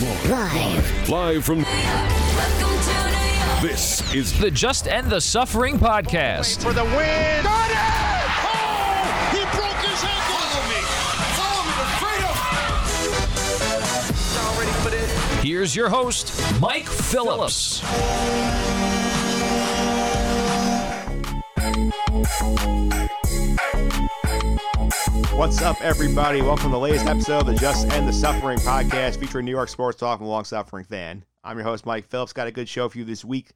more. Live. Live from. Welcome to New York. This is The Just End the Suffering podcast. for the win. Got it! Oh, he broke his ankle. Follow me. Follow me to freedom. Y'all ready for this? Here's your host, Mike Phillips. What's up, everybody? Welcome to the latest episode of the Just End the Suffering podcast featuring New York sports talk and long suffering fan. I'm your host, Mike Phillips. Got a good show for you this week.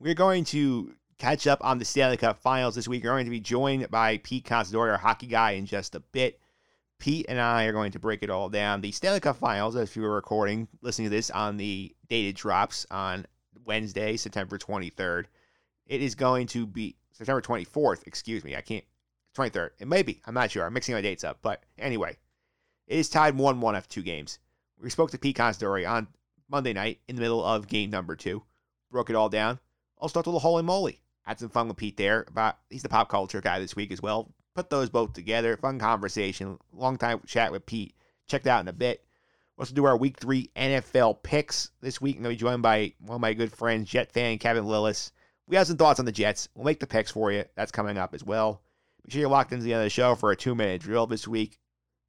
We're going to catch up on the Stanley Cup finals this week. We're going to be joined by Pete Considori, our hockey guy, in just a bit. Pete and I are going to break it all down. The Stanley Cup finals, if you were recording, listening to this on the dated drops on Wednesday, September 23rd, it is going to be September 24th, excuse me. I can't 23rd. It may be. I'm not sure. I'm mixing my dates up. But anyway, it is tied 1 1 after two games. We spoke to Pete Considori on Monday night in the middle of game number two. Broke it all down. I'll start with a holy moly. Had some fun with Pete there. About He's the pop culture guy this week as well. Put those both together. Fun conversation. Long time chat with Pete. Check that out in a bit. We'll also do our week three NFL picks this week. I'm going to be joined by one of my good friends, Jet fan Kevin Lillis. We have some thoughts on the Jets. We'll make the picks for you. That's coming up as well. Make sure you're locked into the end of the show for a two minute drill this week.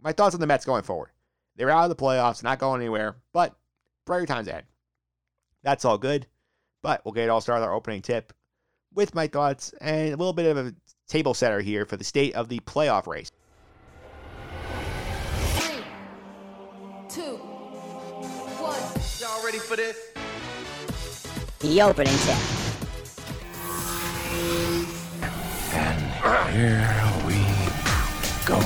My thoughts on the Mets going forward. They're out of the playoffs, not going anywhere, but brighter times ahead. That's all good. But we'll get it all started with our opening tip with my thoughts and a little bit of a table setter here for the state of the playoff race. Three, two, one. Y'all ready for this? The opening tip. Here we go.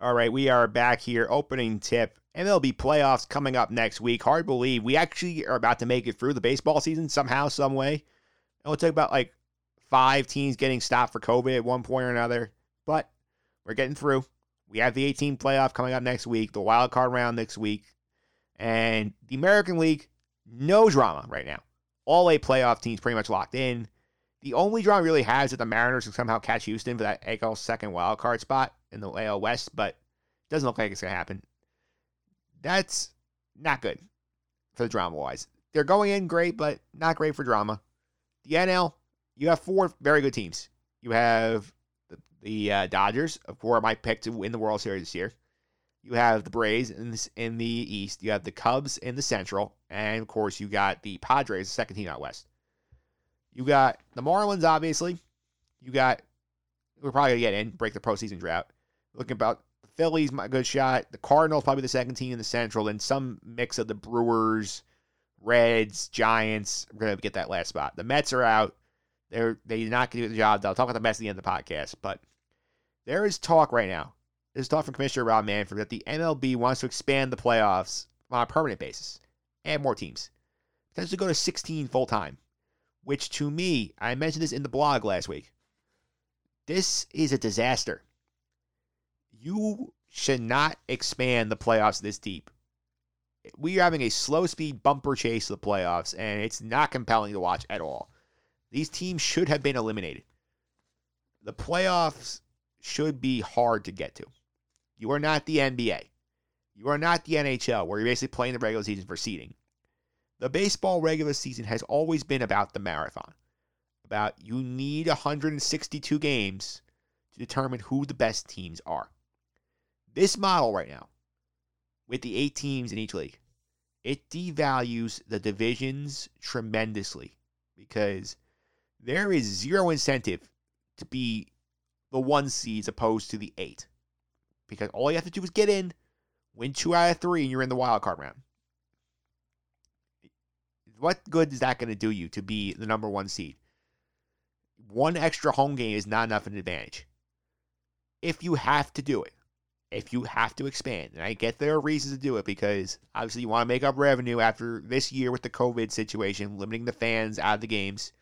All right, we are back here. Opening tip. MLB playoffs coming up next week. Hard to believe we actually are about to make it through the baseball season somehow, some way. It will take about like five teams getting stopped for COVID at one point or another, but we're getting through. We have the 18 playoff coming up next week, the wild card round next week, and the American League. No drama right now. All eight playoff teams pretty much locked in. The only drama really has that the Mariners can somehow catch Houston for that AL second wild card spot in the AL West, but doesn't look like it's gonna happen. That's not good for the drama wise. They're going in great, but not great for drama. The NL, you have four very good teams. You have the, the uh, Dodgers, of course, my pick to win the World Series this year. You have the Braves in, this, in the East. You have the Cubs in the Central, and of course, you got the Padres, the second team out West. You got the Marlins, obviously. You got we're probably gonna get in, break the postseason drought. Looking about the Phillies, my good shot. The Cardinals, probably the second team in the Central, and some mix of the Brewers, Reds, Giants. We're gonna get that last spot. The Mets are out. They're they're not gonna do the job. I'll talk about the Mets at the end of the podcast, but there is talk right now. There's talk from Commissioner Rob Manfred that the MLB wants to expand the playoffs on a permanent basis, add more teams, potentially go to 16 full time. Which to me, I mentioned this in the blog last week. This is a disaster. You should not expand the playoffs this deep. We are having a slow speed bumper chase of the playoffs, and it's not compelling to watch at all. These teams should have been eliminated. The playoffs should be hard to get to. You are not the NBA. You are not the NHL, where you're basically playing the regular season for seeding. The baseball regular season has always been about the marathon. About you need 162 games to determine who the best teams are. This model right now, with the eight teams in each league, it devalues the divisions tremendously because there is zero incentive to be the one seeds opposed to the eight. Because all you have to do is get in, win two out of three, and you're in the wild card round. What good is that going to do you to be the number one seed? One extra home game is not enough of an advantage. If you have to do it, if you have to expand, and I get there are reasons to do it because obviously you want to make up revenue after this year with the COVID situation, limiting the fans out of the games,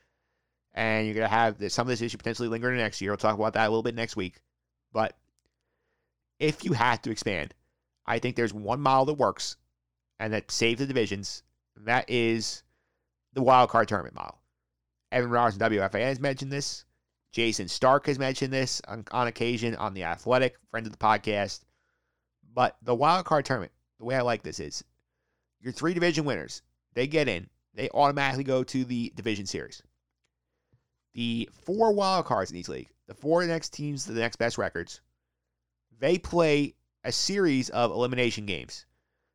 and you're going to have some of this issue potentially linger into next year. We'll talk about that a little bit next week. But if you have to expand, I think there's one model that works and that saves the divisions. That is the wild card tournament model. Evan Roberts and WFAN has mentioned this. Jayson Stark has mentioned this on, on occasion on The Athletic, friend of the podcast. But the wild card tournament, the way I like this is your three division winners, they get in, they automatically go to the division series. The four wild cards in each league, the four next teams the next best records, they play a series of elimination games.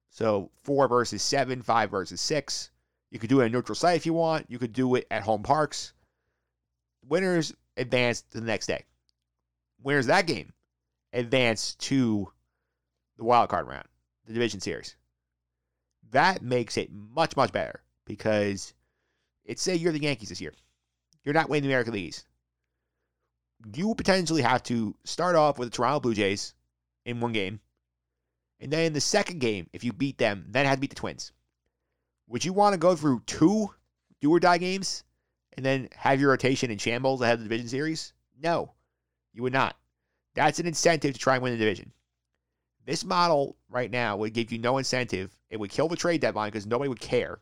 So four versus seven, five versus six. You could do it in a neutral site if you want. You could do it at home parks. Winners advance to the next day. Winners that game advance to the wild card round, the division series. That makes it much, much better because it's say you're the Yankees this year. You're not winning the American League. You potentially have to start off with the Toronto Blue Jays in one game. And then in the second game, if you beat them, then have to beat the Twins. Would you want to go through two do or die games and then have your rotation in shambles ahead of the division series? No, you would not. That's an incentive to try and win the division. This model right now would give you no incentive. It would kill the trade deadline because nobody would care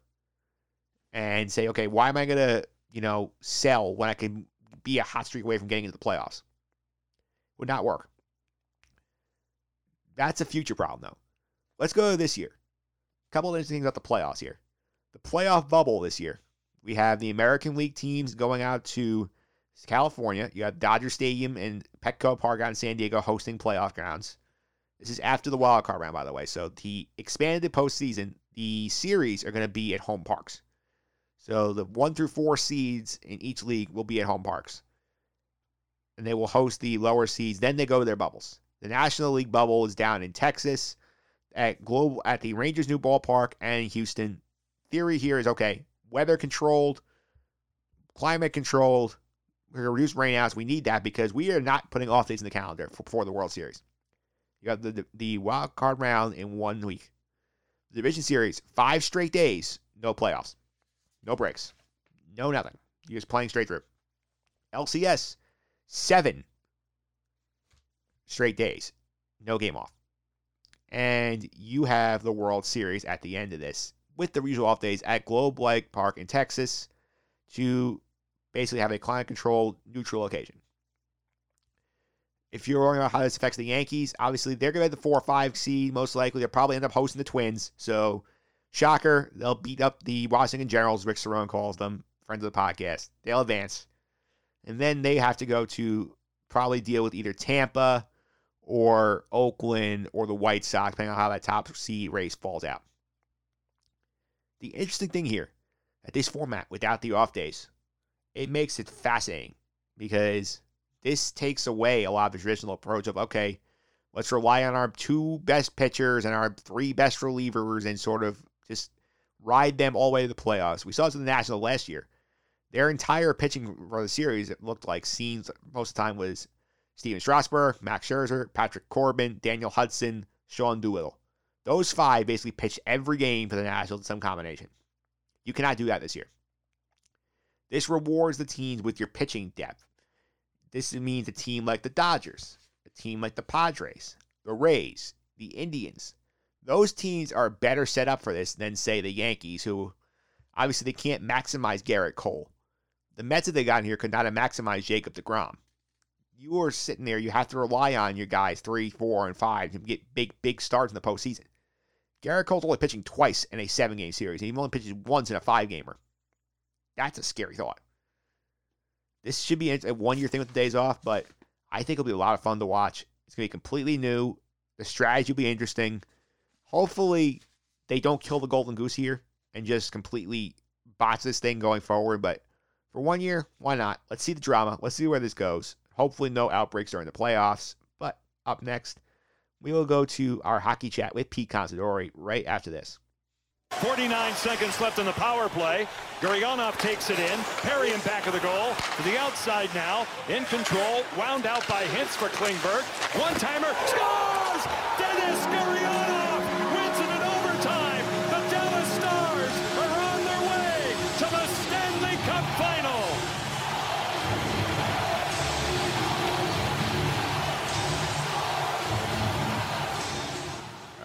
and say, okay, why am I going to, you know, sell when I can be a hot streak away from getting into the playoffs? Would not work. That's a future problem, though. Let's go to this year. A couple of interesting things about the playoffs here. The playoff bubble this year. We have the American League teams going out to California. You have Dodger Stadium and Petco Park out in San Diego hosting playoff grounds. This is after the wild card round, by the way. So the expanded postseason, the series are going to be at home parks. So the one through four seeds in each league will be at home parks. And they will host the lower seeds. Then they go to their bubbles. The National League bubble is down in Texas at global at the Rangers new ballpark and Houston. Theory here is okay, weather controlled, climate controlled. We're to reduce rainouts. We need that because we are not putting off days in the calendar for, for the World Series. You got the, the, the wild card round in one week. The division series, five straight days, no playoffs, no breaks, no nothing. You're just playing straight through. LCS, seven straight days, no game off. And you have the World Series at the end of this with the usual off days at Globe Life Park in Texas to basically have a climate controlled neutral location. If you're worrying about how this affects the Yankees, obviously they're going to be the four or five seed. Most likely, they'll probably end up hosting the Twins. So, shocker, they'll beat up the Washington Generals. Rick Cerone calls them friends of the podcast. They'll advance, and then they have to go to probably deal with either Tampa or Oakland or the White Sox, depending on how that top seed race falls out. The interesting thing here at this format without the off days, it makes it fascinating because this takes away a lot of the traditional approach of okay, let's rely on our two best pitchers and our three best relievers and sort of just ride them all the way to the playoffs. We saw this in the National last year. Their entire pitching for the series, it looked like scenes most of the time was Stephen Strasburg, Max Scherzer, Patrick Corbin, Daniel Hudson, Sean Doolittle. Those five basically pitched every game for the Nationals in some combination. You cannot do that this year. This rewards the teams with your pitching depth. This means a team like the Dodgers, a team like the Padres, the Rays, the Indians. Those teams are better set up for this than, say, the Yankees, who obviously they can't maximize Gerrit Cole. The Mets that they got in here could not have maximized Jacob DeGrom. You are sitting there, you have to rely on your guys three, four, and five to get big, big starts in the postseason. Gerrit Cole's only pitching twice in a seven game series, and he only pitches once in a five gamer. That's a scary thought. This should be a one year thing with the days off, but I think it'll be a lot of fun to watch. It's going to be completely new. The strategy will be interesting. Hopefully, they don't kill the golden goose here and just completely botch this thing going forward. But for one year, why not? Let's see the drama. Let's see where this goes. Hopefully, no outbreaks during the playoffs. But up next, we will go to our hockey chat with Pete Considori right after this. 49 seconds left in the power play. Gurianov takes it in. Perry in back of the goal. To the outside now. In control. Wound out by Hintz for Klingberg. One-timer. Scores! Denis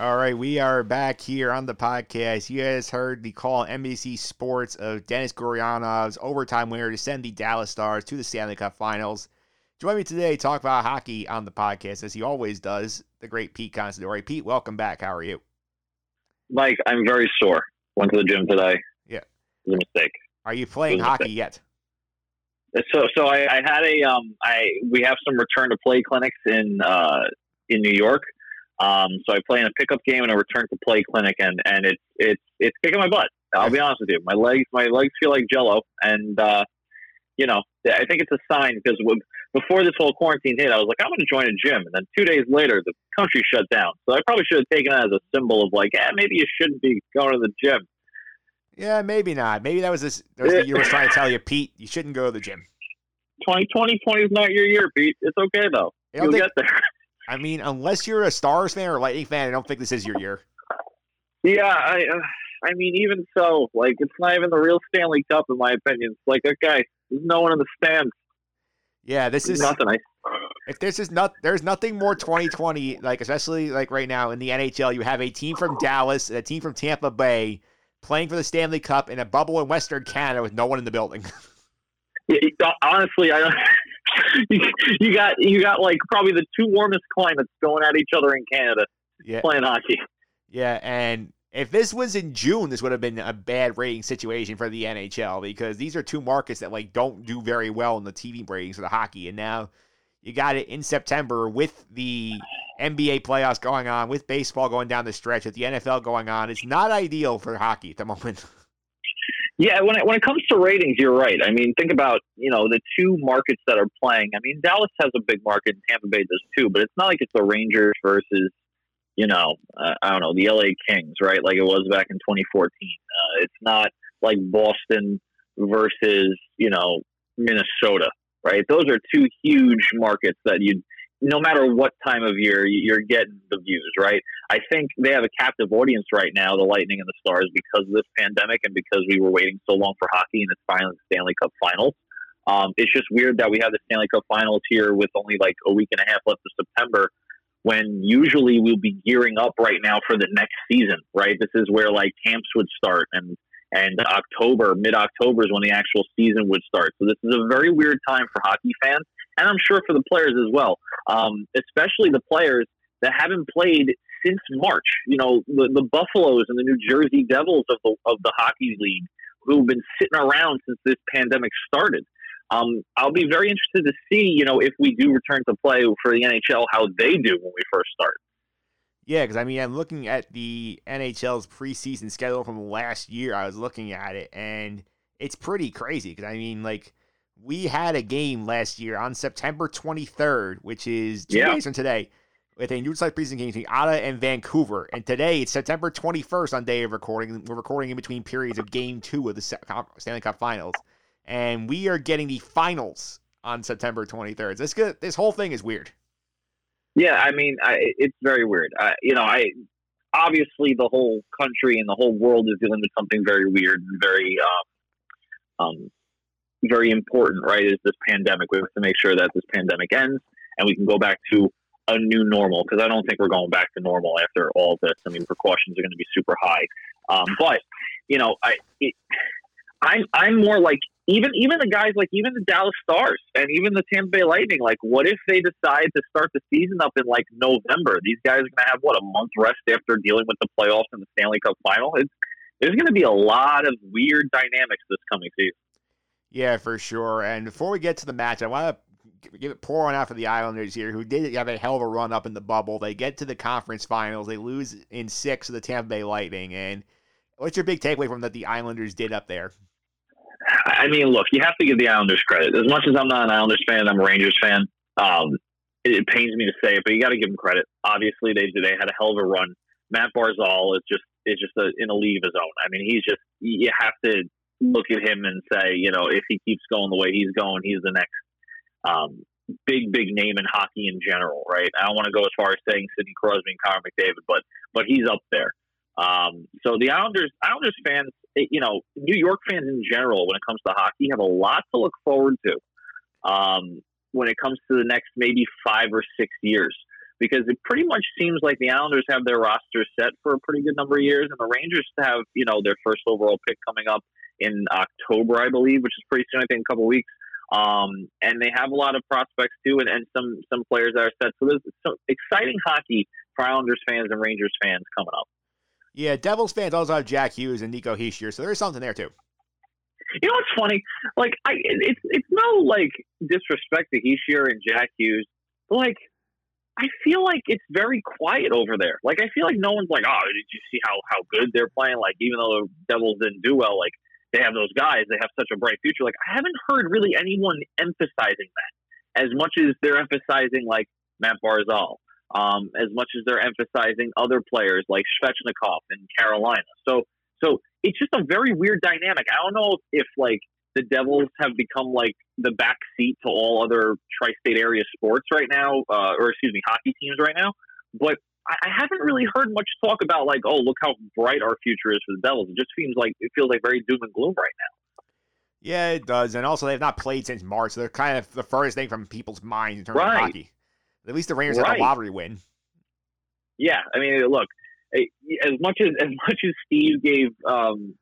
All right, we are back here on the podcast. You guys heard the call NBC Sports of Denis Gurianov's overtime winner to send the Dallas Stars to the Stanley Cup Finals. Join me today to talk about hockey on the podcast, as he always does, the great Pete Considori. Pete, welcome back. How are you? Mike, I'm very sore. Went to the gym today. Yeah. It was a mistake. Are you playing It was a hockey mistake. yet? So, so I, I had a um, I we have some return to play clinics in uh in New York. Um, so I play in a pickup game and a return to play clinic, and and it's it's it's kicking my butt. I'll be honest with you. My legs my legs feel like Jello, and uh, you know I think it's a sign because before this whole quarantine hit, I was like I'm going to join a gym, and then two days later the country shut down. So I probably should have taken it as a symbol of like, yeah, maybe you shouldn't be going to the gym. Yeah, maybe not. Maybe that was this. That was the year was trying to tell you, Pete, you shouldn't go to the gym. 2020 20 is not your year, Pete. It's okay though. You'll think- get there. I mean, unless you're a Stars fan or Lightning fan, I don't think this is your year. Yeah, I, uh, I mean, even so, like it's not even the real Stanley Cup, in my opinion. It's like, okay, there's no one in the stands. Yeah, this There's is nothing. I, if this is not there's nothing more 2020 like especially like right now in the NHL you have a team from Dallas and a team from Tampa Bay playing for the Stanley Cup in a bubble in Western Canada with no one in the building. Yeah, honestly, I don't. you, you got you got like probably the two warmest climates going at each other in Canada yeah. playing hockey. Yeah, and if this was in June, this would have been a bad rating situation for the NHL because these are two markets that like don't do very well in the TV ratings for the hockey, and now you got it in September with the NBA playoffs going on, with baseball going down the stretch, with the NFL going on. It's not ideal for hockey at the moment. Yeah, when it, when it comes to ratings, you're right. I mean, think about you know the two markets that are playing. I mean, Dallas has a big market, and Tampa Bay does too. But it's not like it's the Rangers versus you know uh, I don't know the LA Kings, right? Like it was back in 2014. Uh, it's not like Boston versus you know Minnesota, right? Those are two huge markets that you. No matter what time of year, you- you're getting the views, right? I think they have a captive audience right now, the Lightning and the Stars, because of this pandemic and because we were waiting so long for hockey and it's finally the Stanley Cup Finals. Um, it's just weird that we have the Stanley Cup Finals here with only like a week and a half left of September, when usually we'll be gearing up right now for the next season, right? This is where like camps would start and and October, mid October is when the actual season would start. So this is a very weird time for hockey fans, and I'm sure for the players as well, um, especially the players that haven't played since March. You know, the, the Buffaloes and the New Jersey Devils of the of the hockey league who've been sitting around since this pandemic started. Um, I'll be very interested to see, you know, if we do return to play for the NHL, how they do when we first start. Yeah, because I mean, I'm looking at the NHL's preseason schedule from last year. I was looking at it, and it's pretty crazy. Because I mean, like, we had a game last year on September 23rd, which is two Yeah. days from today, with a neutral site preseason game between Ottawa and Vancouver. And today it's September 21st on day of recording. We're recording in between periods of Game Two of the Stanley Cup Finals, and we are getting the finals on September 23rd. This. This whole thing is weird. Yeah, I mean, I, it's very weird. I, you know, I obviously the whole country and the whole world is dealing with something very weird and very, um, um, very important. Right? Is this pandemic? We have to make sure that this pandemic ends and we can go back to a new normal. Because I don't think we're going back to normal after all this. I mean, precautions are going to be super high. Um, but you know, I, it, I'm, I'm more like even even the guys like even the Dallas Stars and even the Tampa Bay Lightning. Like, what if they decide to start the season up in like November? These guys are going to have what a month rest after dealing with the playoffs and the Stanley Cup final. It's, there's going to be a lot of weird dynamics this coming season. Yeah, for sure. And before we get to the match, I want to give it pour one out for the Islanders here, who did have a hell of a run up in the bubble. They get to the conference finals. They lose in six to the Tampa Bay Lightning. And what's your big takeaway from that the Islanders did up there? I mean, look, you have to give the Islanders credit. As much as I'm not an Islanders fan, I'm a Rangers fan. Um, it, it pains me to say it, but you got to give them credit. Obviously, they they had a hell of a run. Matt Barzal is just is just a, in a league of his own. I mean, he's just you have to look at him and say, you know, if he keeps going the way he's going, he's the next um, big big name in hockey in general, right? I don't want to go as far as saying Sidney Crosby and Connor McDavid, but but he's up there. Um, so the Islanders, Islanders fans, you know, New York fans in general, when it comes to hockey, have a lot to look forward to. Um, when it comes to the next maybe five or six years, because it pretty much seems like the Islanders have their roster set for a pretty good number of years, and the Rangers have, you know, their first overall pick coming up in October, I believe, which is pretty soon. I think a couple weeks. Um, and they have a lot of prospects too, and, and some some players that are set. So there's some exciting hockey for Islanders fans and Rangers fans coming up. Yeah, Devils fans also have Jack Hughes and Nico Hischier, so there's something there too. You know what's funny? Like, I it's it's no like disrespect to Hischier and Jack Hughes, but like I feel like it's very quiet over there. Like I feel like no one's like, oh, did you see how how good they're playing? Like even though the Devils didn't do well, like they have those guys, they have such a bright future. Like I haven't heard really anyone emphasizing that as much as they're emphasizing like Matt Barzal, um, as much as they're emphasizing other players like Svechnikov in Carolina. So so it's just a very weird dynamic. I don't know if, if like the Devils have become like the back seat to all other tri-state area sports right now, uh, or excuse me, hockey teams right now. But I, I haven't really heard much talk about like, oh, look how bright our future is for the Devils. It just seems like it feels like very doom and gloom right now. Yeah, it does. And also, they've not played since March. So they're kind of the furthest thing from people's minds in terms Right. of hockey. At least the Rangers Right. have a lottery win. Yeah, I mean, look, as much as as much as Steve gave um,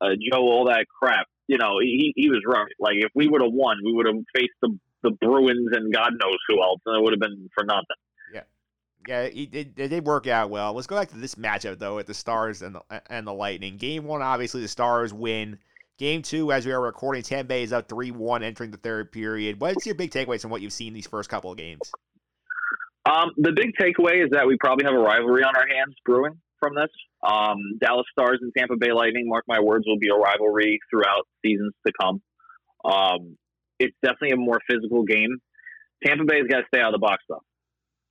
uh, Joe all that crap, you know, he he was right. Like if we would have won, we would have faced the the Bruins and God knows who else, and it would have been for nothing. Yeah, it, it, it did work out well. Let's go back to this matchup though, at the Stars and the and the Lightning. Game one, obviously the Stars win. Game two, as we are recording, Tampa Bay is up three one entering the third period. What's your big takeaways from what you've seen these first couple of games? Um, the big takeaway is that we probably have a rivalry on our hands brewing from this. Um, Dallas Stars and Tampa Bay Lightning, mark my words, will be a rivalry throughout seasons to come. Um, it's definitely a more physical game. Tampa Bay's got to stay out of the box, though.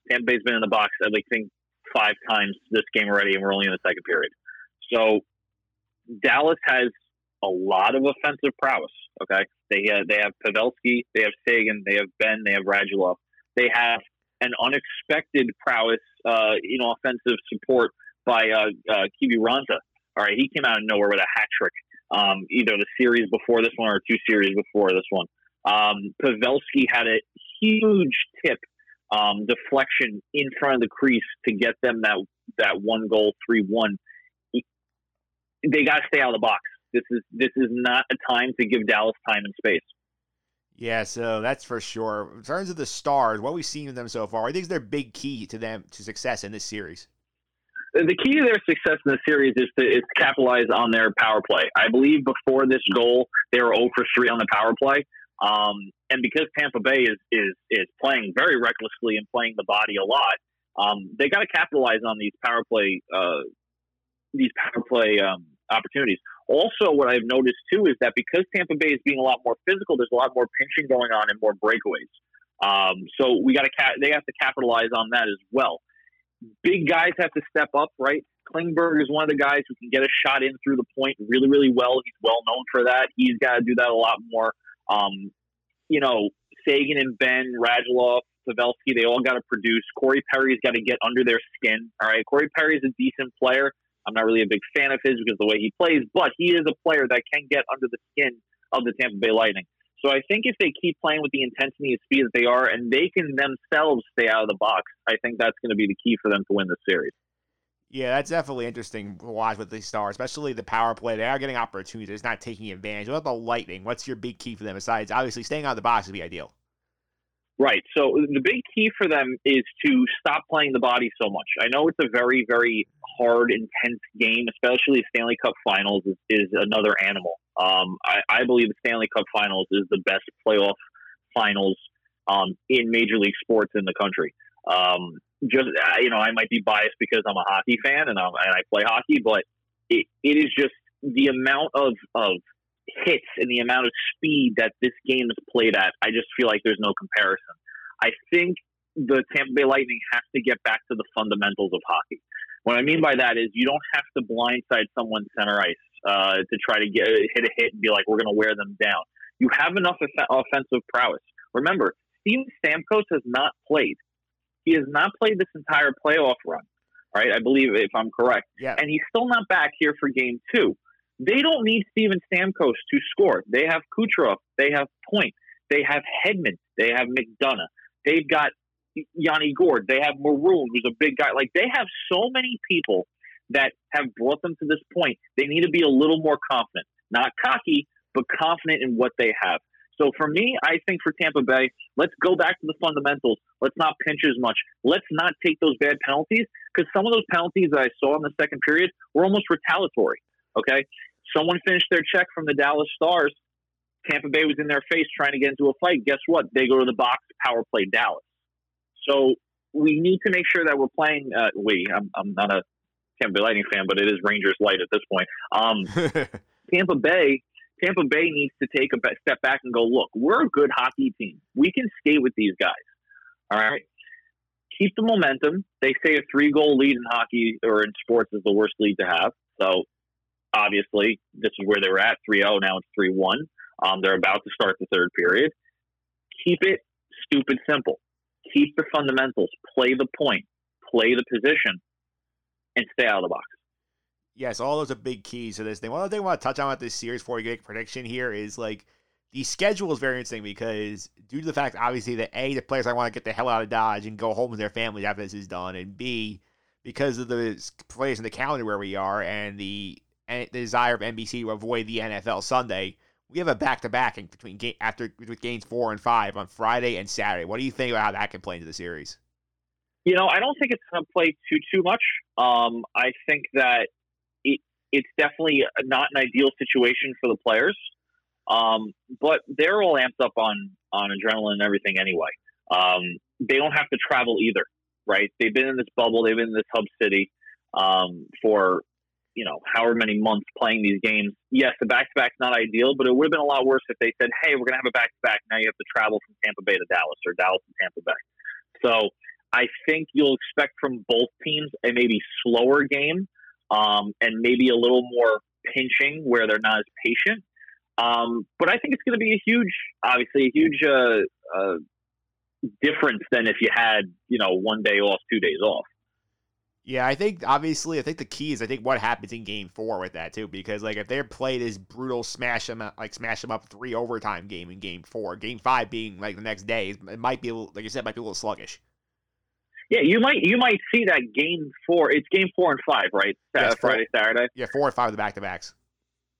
Tampa Bay's been in the box, I think, five times this game already, and we're only in the second period. So Dallas has a lot of offensive prowess. Okay, they have, they have Pavelski, they have Seguin, they have Benn, they have Radulov. They have an unexpected prowess, uh, you know, offensive support by uh, uh, Kiviranta. All right, he came out of nowhere with a hat trick, um, either the series before this one or two series before this one. Um, Pavelski had a huge tip um, deflection in front of the crease to get them that that one goal, three one. They got to stay out of the box. This is this is not a time to give Dallas time and space. Yeah, so that's for sure. In terms of the Stars, what we've seen of them so far, I think is their big key to them to success in this series. The key to their success in the series is to, is to capitalize on their power play. I believe before this goal, they were 0 for 3 on the power play. Um, and because Tampa Bay is, is, is playing very recklessly and playing the body a lot, um, they got to capitalize on these power play, uh, these power play um, opportunities. Also, what I've noticed too is that because Tampa Bay is being a lot more physical, there's a lot more pinching going on and more breakaways. Um, so we got to ca- they have to capitalize on that as well big guys have to step up, right? Klingberg is one of the guys who can get a shot in through the point really, really well. He's well known for that. He's got to do that a lot more. Um, you know, Seguin and Benn, Radulov, Pavelski, they all got to produce. Corey Perry's got to get under their skin. All right. Corey Perry's a decent player. I'm not really a big fan of his because of the way he plays, but he is a player that can get under the skin of the Tampa Bay Lightning. So I think if they keep playing with the intensity and speed that they are, and they can themselves stay out of the box, I think that's going to be the key for them to win this series. Yeah, that's definitely interesting to watch with the Stars, especially the power play. They are getting opportunities, not taking advantage. What about the Lightning? What's your big key for them besides obviously staying out of the box would be ideal? Right. So the big key for them is to stop playing the body so much. I know it's a very, very hard, intense game, especially Stanley Cup Finals is, is another animal. Um, I, I believe the Stanley Cup Finals is the best playoff finals um, in Major League sports in the country. Um, just uh, you know, I might be biased because I'm a hockey fan and, I'm, and I play hockey, but it, it is just the amount of of hits and the amount of speed that this game is played at. I just feel like there's no comparison. I think the Tampa Bay Lightning has to get back to the fundamentals of hockey. What I mean by that is you don't have to blindside someone center ice uh, to try to get hit a hit and be like, we're going to wear them down. You have enough off- offensive prowess. Remember, Steven Stamkos has not played. He has not played this entire playoff run. Right, I believe if I'm correct, Yeah. and he's still not back here for Game Two. They don't need Steven Stamkos to score. They have Kucherov. They have Point. They have Hedman. They have McDonagh. They've got Yanni Gourde. They have Maroon, who's a big guy. Like they have so many people that have brought them to this point. They need to be a little more confident, not cocky, but confident in what they have. So for me, I think for Tampa Bay, let's go back to the fundamentals. Let's not pinch as much. Let's not take those bad penalties because some of those penalties that I saw in the second period were almost retaliatory. Okay, someone finished their check from the Dallas Stars. Tampa Bay was in their face trying to get into a fight. Guess what? They go to the box, power play Dallas. So we need to make sure that we're playing. Uh, we, I'm, I'm not a Tampa Bay Lightning fan, but it is Rangers light at this point. Um, Tampa Bay, Tampa Bay needs to take a step back and go, look, we're a good hockey team. We can skate with these guys. All right. Keep the momentum. They say a three goal lead in hockey or in sports is the worst lead to have. So obviously, this is where they were at 3 0. Now it's 3 1. Um, they're about to start the third period. Keep it stupid simple. Keep the fundamentals. Play the point. Play the position. And stay out of the box. Yes, all those are big keys to this thing. One other thing I want to touch on with this series before we get a prediction here is like the schedule is very interesting because due to the fact, obviously, that A, the players I want to get the hell out of Dodge and go home with their families after this is done, and B, because of the players in the calendar where we are and the, and the desire of NBC to avoid the NFL Sunday, we have a back to back between game after with games four and five on Friday and Saturday. What do you think about how that can play into the series? You know, I don't think it's going to play too too much. Um, I think that it it's definitely not an ideal situation for the players, um, but they're all amped up on on adrenaline and everything anyway. Um, they don't have to travel either, right? They've been in this bubble, they've been in this hub city um, for you know, however many months playing these games. Yes, the back to back's not ideal, but it would have been a lot worse if they said, "Hey, we're going to have a back to back. Now you have to travel from Tampa Bay to Dallas or Dallas to Tampa Bay." So I think you'll expect from both teams a maybe slower game um, and maybe a little more pinching where they're not as patient. Um, but I think it's going to be a huge, obviously, a huge uh, uh, difference than if you had, you know, one day off, two days off. Yeah, I think obviously, I think the key is I think what happens in Game Four with that too, because like if they're played as brutal smash them up, like smash them up three overtime game in Game Four, Game Five being like the next day, it might be like you said, might be a little sluggish. Yeah, you might you might see that Game Four. It's Game Four and Five, right? Yes, Friday, Saturday. Yeah, four and five of the back to backs.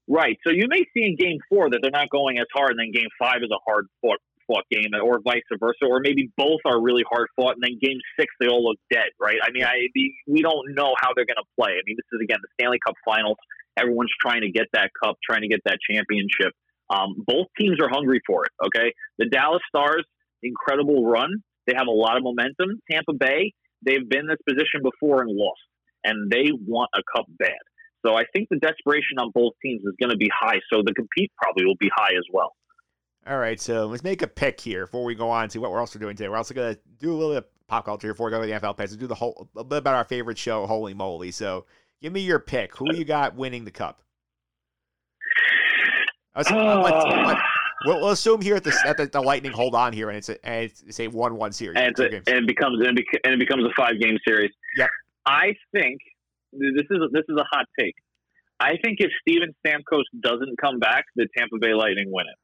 Right. So you may see in Game Four that they're not going as hard, and then Game Five is a hard fought fought game, or vice versa, or maybe both are really hard fought, and then game six they all look dead, right? I mean, I we don't know how they're going to play. I mean, this is again the Stanley Cup Finals. Everyone's trying to get that cup, trying to get that championship. Um, both teams are hungry for it. Okay, the Dallas Stars, incredible run. They have a lot of momentum. Tampa Bay, they've been in this position before and lost, and they want a cup bad. So I think the desperation on both teams is going to be high. So the compete probably will be high as well. All right, so let's make a pick here before we go on to what we're also doing today. We're also going to do a little bit of pop culture before we go to the NFL picks. We'll do the whole a bit about our favorite show, Holy Moly. So give me your pick. Who you got winning the cup? Let's, let's, let's, uh, we'll, we'll, assume here at the, at the, the Lightning hold on here, and it's a and it's a one one series, and, a, and it becomes and it becomes a five game series. Yep. I think this is a, this is a hot take. I think if Steven Stamkos doesn't come back, the Tampa Bay Lightning win it.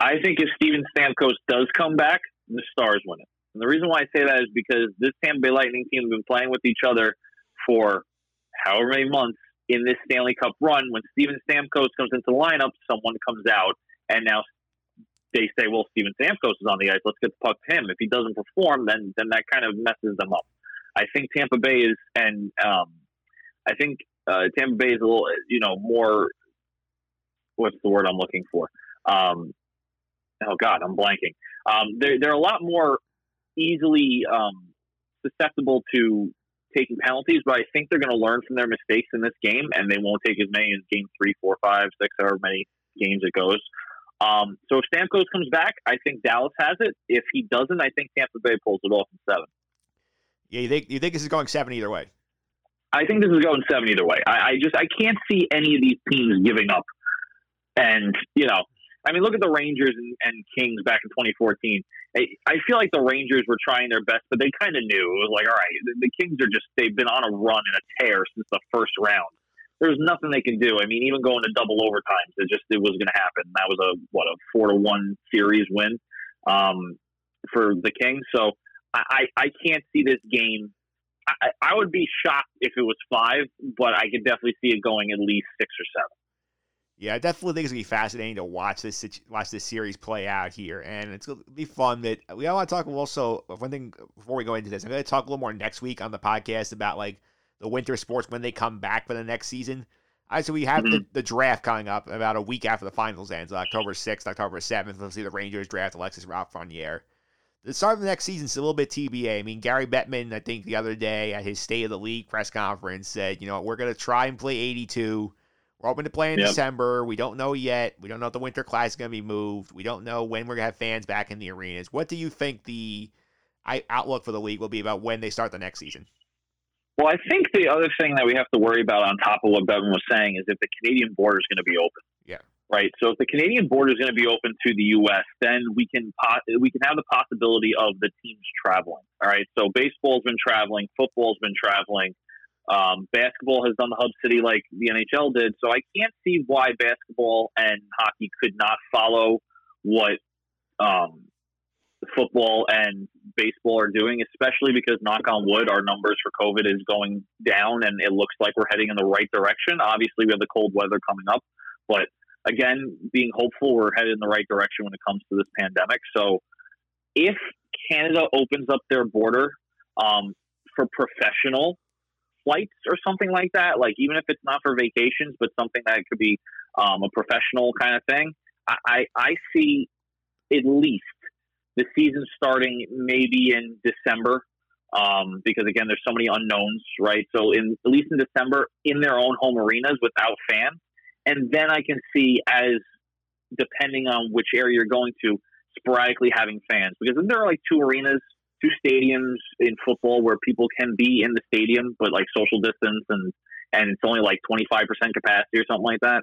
I think if Steven Stamkos does come back, the Stars win it. And the reason why I say that is because this Tampa Bay Lightning team has been playing with each other for however many months in this Stanley Cup run. When Steven Stamkos comes into the lineup, someone comes out, and now they say, "Well, Steven Stamkos is on the ice. Let's get the puck to him." If he doesn't perform, then then that kind of messes them up. I think Tampa Bay is, and um, I think uh, Tampa Bay is a little, you know, more. What's the word I'm looking for? Um, oh god, I'm blanking. Um, they're they're a lot more easily um, susceptible to taking penalties, but I think they're going to learn from their mistakes in this game, and they won't take as many as game three, four, five, six, however many games it goes. Um, so if Stamkos comes back, I think Dallas has it. If he doesn't, I think Tampa Bay pulls it off in seven. Yeah, you think you think this is going seven either way? I think this is going seven either way. I, I just I can't see any of these teams giving up. And you know, I mean, look at the Rangers and, and Kings back in 2014. I, I, feel like the Rangers were trying their best, but they kind of knew it was like, all right, the, the Kings are just they've been on a run and a tear since the first round. There's nothing they can do. I mean, even going to double overtimes, it just it was going to happen. That was a what a four to one series win um, for the Kings. So I, I can't see this game. I, I would be shocked if it was five, but I could definitely see it going at least six or seven. Yeah, I definitely think it's gonna be fascinating to watch this watch this series play out here, and it's gonna be fun. That we all want to talk also one thing before we go into this. I'm gonna talk a little more next week on the podcast about like the winter sports when they come back for the next season. All right, so we have the, mm-hmm. the draft coming up about a week after the finals ends, uh, October 6th, October 7th. We'll see the Rangers draft Alexis Lafreniere. The start of the next season is a little bit TBA. I mean, Gary Bettman, I think the other day at his State of the League press conference said, you know, we're going to try and play 82. We're hoping to play in Yep. December. We don't know yet. We don't know if the Winter Classic is going to be moved. We don't know when we're going to have fans back in the arenas. What do you think the outlook for the league will be about when they start the next season? Well, I think the other thing that we have to worry about on top of what Bettman was saying is if the Canadian border is going to be open. Yeah. Right. So if the Canadian border is going to be open to the U.S., then we can po- we can have the possibility of the teams traveling. All right. So baseball's been traveling, football's been traveling, um, basketball has done the hub city like the NHL did. So I can't see why basketball and hockey could not follow what um, football and baseball are doing, especially because, knock on wood, our numbers for COVID is going down and it looks like we're heading in the right direction. Obviously, we have the cold weather coming up, but again, being hopeful, we're headed in the right direction when it comes to this pandemic. So, if Canada opens up their border um, for professional flights or something like that, like even if it's not for vacations, but something that could be um, a professional kind of thing, I, I, I see at least the season starting maybe in December, um, because again, there's so many unknowns, right? So in at least in December, in their own home arenas without fans, and then I can see as depending on which area you're going to, sporadically having fans, because there are like two arenas, two stadiums in football where people can be in the stadium, but like social distance and and it's only like 25% capacity or something like that.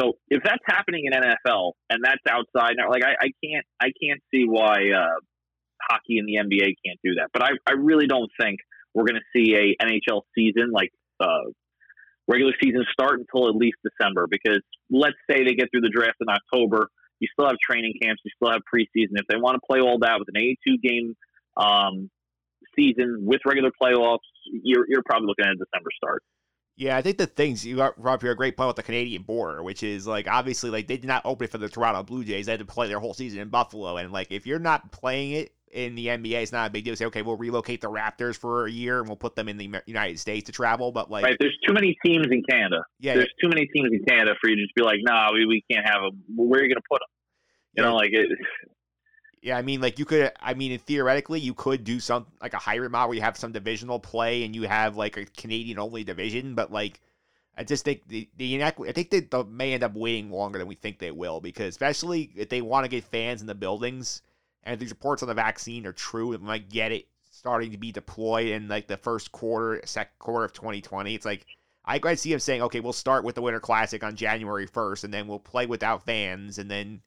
So if that's happening in NFL and that's outside, like I, I can't, I can't see why uh, hockey and the NBA can't do that. But I, I really don't think we're going to see a NHL season like uh, regular season start until at least December. Because let's say they get through the draft in October, you still have training camps, you still have preseason. If they want to play all that with an 82 game um, season with regular playoffs, you're, you're probably looking at a December start. Yeah, I think the things you got up here a great point with the Canadian border, which is like obviously like they did not open it for the Toronto Blue Jays. They had to play their whole season in Buffalo, and like if you're not playing it in the NBA, it's not a big deal. Say okay, we'll relocate the Raptors for a year and we'll put them in the United States to travel. But like, right, there's too many teams in Canada. Yeah, there's too many teams in Canada for you to just be like, nah, we, we can't have them. Where are you going to put them? You know, like it. Yeah, I mean, like you could. I mean, theoretically, you could do some like a hybrid model where you have some divisional play and you have like a Canadian only division. But like, I just think the the inequity. I think they, they may end up waiting longer than we think they will because especially if they want to get fans in the buildings and if these reports on the vaccine are true, it might get it starting to be deployed in like the first quarter, second quarter of 2020. It's like I could see him saying, okay, we'll start with the Winter Classic on January 1st, and then we'll play without fans, and then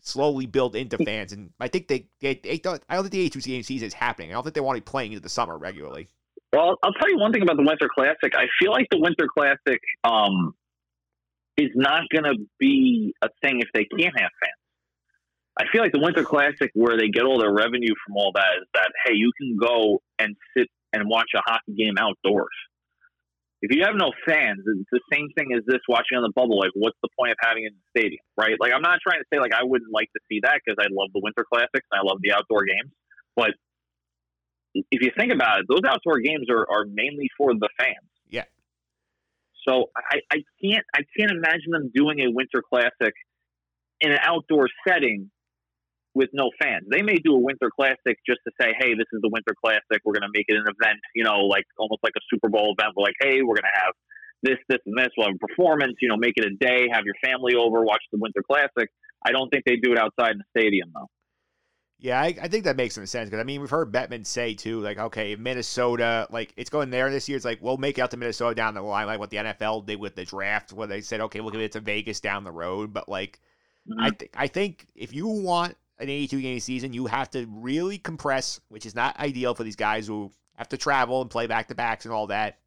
slowly build into fans. And I think they, they, they don't, I don't think the 82 game season is happening. I don't think they want to be playing into the summer regularly. Well, I'll tell you one thing about the Winter Classic. I feel like the Winter Classic um, is not going to be a thing if they can't have fans. I feel like the Winter Classic, where they get all their revenue from all that, is that hey, you can go and sit and watch a hockey game outdoors. If you have no fans, it's the same thing as this watching on the bubble. Like, what's the point of having it in the stadium, right? Like, I'm not trying to say like I wouldn't like to see that because I love the Winter Classics and I love the outdoor games, but if you think about it, those outdoor games are, are mainly for the fans. Yeah. So I, I can't I can't imagine them doing a winter classic in an outdoor setting with no fans. They may do a winter classic just to say, hey, this is the winter classic. We're gonna make it an event, you know, like almost like a Super Bowl event. We're like, hey, we're gonna have this, this, and this. We'll have a performance, you know, make it a day, have your family over, watch the winter classic. I don't think they do it outside in the stadium though. Yeah, I, I think that makes some sense because I mean we've heard Bettman say too, like okay, Minnesota, like it's going there this year. It's like we'll make it out to Minnesota down the line, like what the NFL did with the draft, where they said okay, we'll give it to Vegas down the road. But like, I mm-hmm. think I think if you want an 82 game season, you have to really compress, which is not ideal for these guys who have to travel and play back to backs and all that.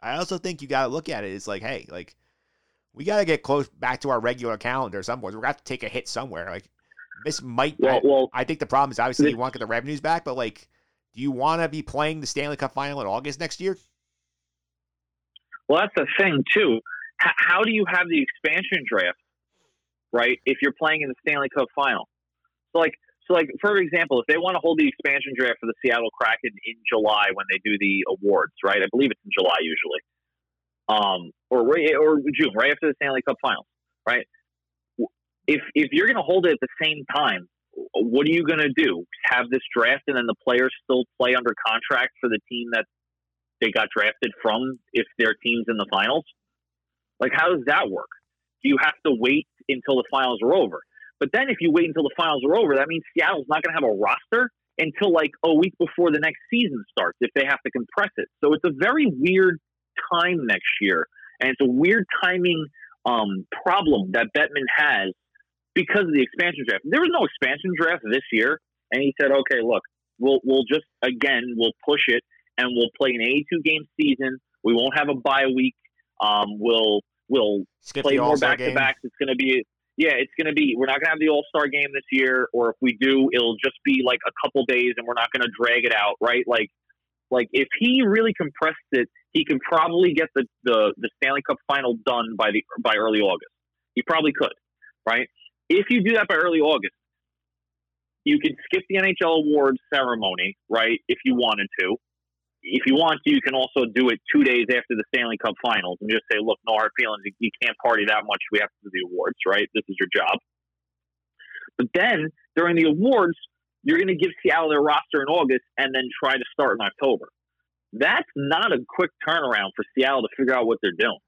I also think you got to look at it. It's like, hey, like we got to get close back to our regular calendar. Some point, we're going to have to take a hit somewhere. Like this might. Well, I, well, I think the problem is obviously you want to get the revenues back, but like, do you want to be playing the Stanley Cup final in August next year? Well, that's the thing too. H- how do you have the expansion draft, right? If you're playing in the Stanley Cup final, so like, so like for example, if they want to hold the expansion draft for the Seattle Kraken in July when they do the awards, right? I believe it's in July usually, um, or or June, right after the Stanley Cup finals, right? If if you're going to hold it at the same time, what are you going to do? Have this draft and then the players still play under contract for the team that they got drafted from if their team's in the finals? Like, how does that work? Do you have to wait until the finals are over? But then if you wait until the finals are over, that means Seattle's not going to have a roster until like a week before the next season starts if they have to compress it. So it's a very weird time next year. And it's a weird timing um, problem that Bettman has because of the expansion draft. There was no expansion draft this year. And he said, okay, look, we'll, we'll just, again, we'll push it and we'll play an 82 game season. We won't have a bye week. Um, we'll, we'll Skip play more back to backs. It's going to be, yeah, it's going to be, we're not going to have the All Star game this year, or if we do, it'll just be like a couple days and we're not going to drag it out, right? Like, like if he really compressed it, he can probably get the, the, the Stanley Cup final done by the, by early August. He probably could, right? If you do that by early August, you could skip the NHL awards ceremony, right? If you wanted to. If you want to, you can also do it two days after the Stanley Cup finals and just say, look, no hard feelings. You- can't party that much. We have to do the awards, right? This is your job. But then during the awards, you're going to give Seattle their roster in August and then try to start in October. That's not a quick turnaround for Seattle to figure out what they're doing.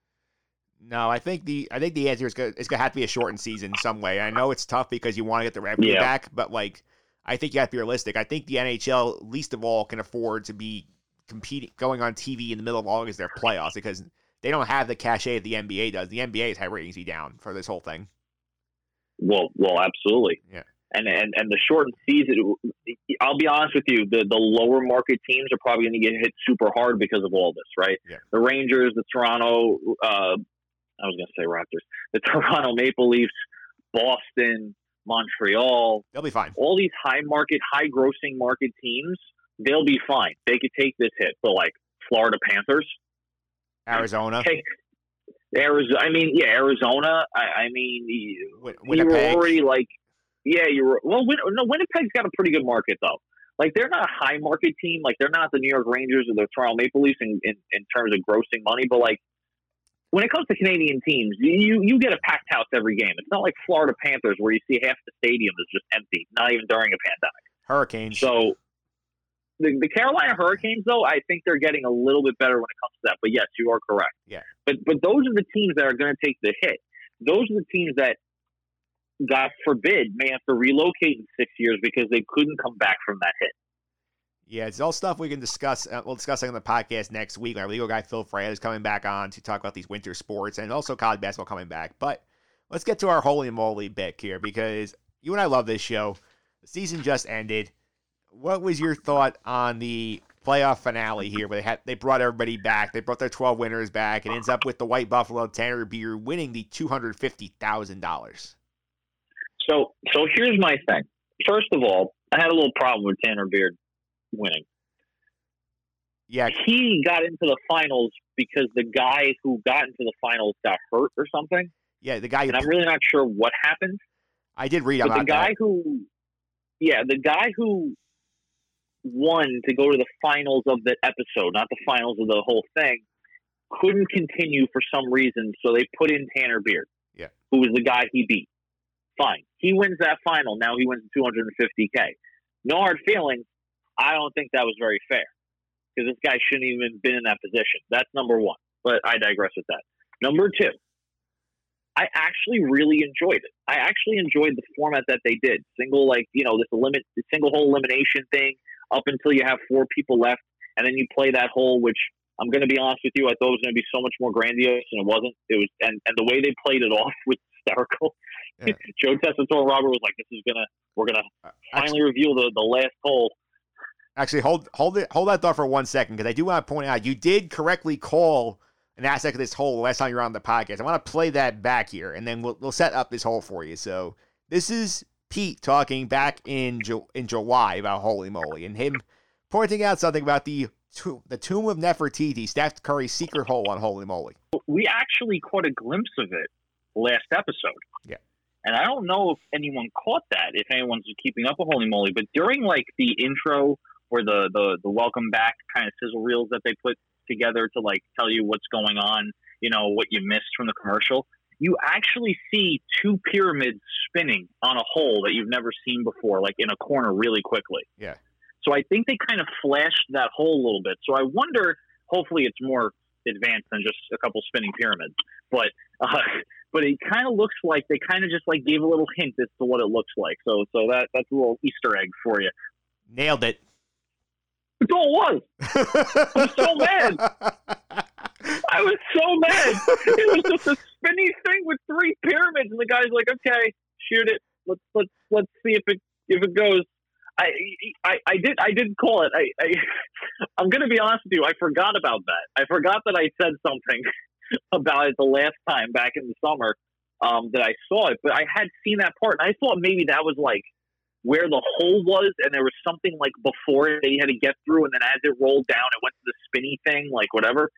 No, I think the I think the answer is gonna it's gonna have to be a shortened season some way. I know it's tough because you want to get the revenue Yeah. back, but like I think you have to be realistic. I think the NHL least of all can afford to be competing going on TV in the middle of August their playoffs because they don't have the cachet that the NBA does. The NBA's had ratings be down for this whole thing. Well, well, absolutely. Yeah. And and and the shortened season. I'll be honest with you. The the lower market teams are probably going to get hit super hard because of all this, right? Yeah. The Rangers, the Toronto. Uh, I was going to say Raptors. The Toronto Maple Leafs, Boston, Montreal. They'll be fine. All these high market, high grossing market teams, they'll be fine. They could take this hit. But like Florida Panthers, Arizona, hey, Arizona. I mean, yeah, Arizona. I, I mean, you- Win- you were already like, yeah, you were. Well, Win, no, Winnipeg's got a pretty good market though. Like they're not a high market team. Like they're not the New York Rangers or the Toronto Maple Leafs in, in, in terms of grossing money. But like when it comes to Canadian teams, you you get a packed house every game. It's not like Florida Panthers where you see half the stadium is just empty, not even during a pandemic. Hurricanes. So the, the Carolina Hurricanes, though, I think they're getting a little bit better when it comes to that. But yes, you are correct. Yeah. But but those are the teams that are going to take the hit. Those are the teams that, God forbid, may have to relocate in six years because they couldn't come back from that hit. Yeah, it's all stuff we can discuss. Uh, we'll discuss it on the podcast next week. Our legal guy Phil Freya is coming back on to talk about these winter sports and also college basketball coming back. But let's get to our holy moly bit here because you and I love this show. The season just ended. What was your thought on the playoff finale here, where they had they brought everybody back? They brought their twelve winners back. and ends up with the White Buffalo Tanner Beard winning the two hundred fifty thousand dollars. So so here's my thing. First of all, I had a little problem with Tanner Beard winning. Yeah, He got into the finals because the guy who got into the finals got hurt or something, yeah, the guy. and I'm really not sure what happened. I did read But about the guy that. who, yeah, the guy who won to go to the finals of the episode, not the finals of the whole thing, couldn't continue for some reason. So they put in Tanner Beard, Yeah. who was the guy he beat. Fine, he wins that final. Now he wins 250k. No hard feelings. I don't think that was very fair because this guy shouldn't even been in that position. That's number one. But I digress with that. Number two, I actually really enjoyed it. I actually enjoyed the format that they did. Single, like you know, this limit, single hole elimination thing, up until you have four people left, and then you play that hole. Which I'm going to be honest with you, I thought it was going to be so much more grandiose, and it wasn't. It was, and and the way they played it off was hysterical. Yeah. Joe Tessitore Robert was like, "This is gonna, we're gonna Uh, finally reveal the the last hole." Actually, hold hold it hold that thought for one second because I do want to point out you did correctly call an aspect of this hole the last time you were on the podcast. I want to play that back here, and then we'll we'll set up this hole for you. So this is Pete talking back in Ju- in July about Holy Moly, and him pointing out something about the to- the tomb of Nefertiti, Steph Curry's secret hole on Holy Moly. we actually caught a glimpse of it last episode. Yeah. And I don't know if anyone caught that, if anyone's keeping up with Holy Moly, but during like the intro or the, the, the welcome back kind of sizzle reels that they put together to like tell you what's going on, you know, what you missed from the commercial, you actually see two pyramids spinning on a hole that you've never seen before, like in a corner really quickly. Yeah. So I think they kind of flashed that hole a little bit. So I wonder, hopefully it's more advanced than just a couple spinning pyramids. But uh, but it kind of looks like they kind of just like gave a little hint as to what it looks like. So so that that's a little Easter egg for you. Nailed it. That's all it was. I'm so mad. I was so mad. It was just a spinny thing with three pyramids, and the guy's like, "Okay, shoot it. Let's let's let's see if it if it goes." I I, I did I did call it. I, I I'm gonna be honest with you. I forgot about that. I forgot that I said something about it the last time back in the summer um, that I saw it, but I had seen that part, and I thought maybe that was like where the hole was, and there was something like before it that he had to get through, and then as it rolled down, it went to the spinny thing, like whatever.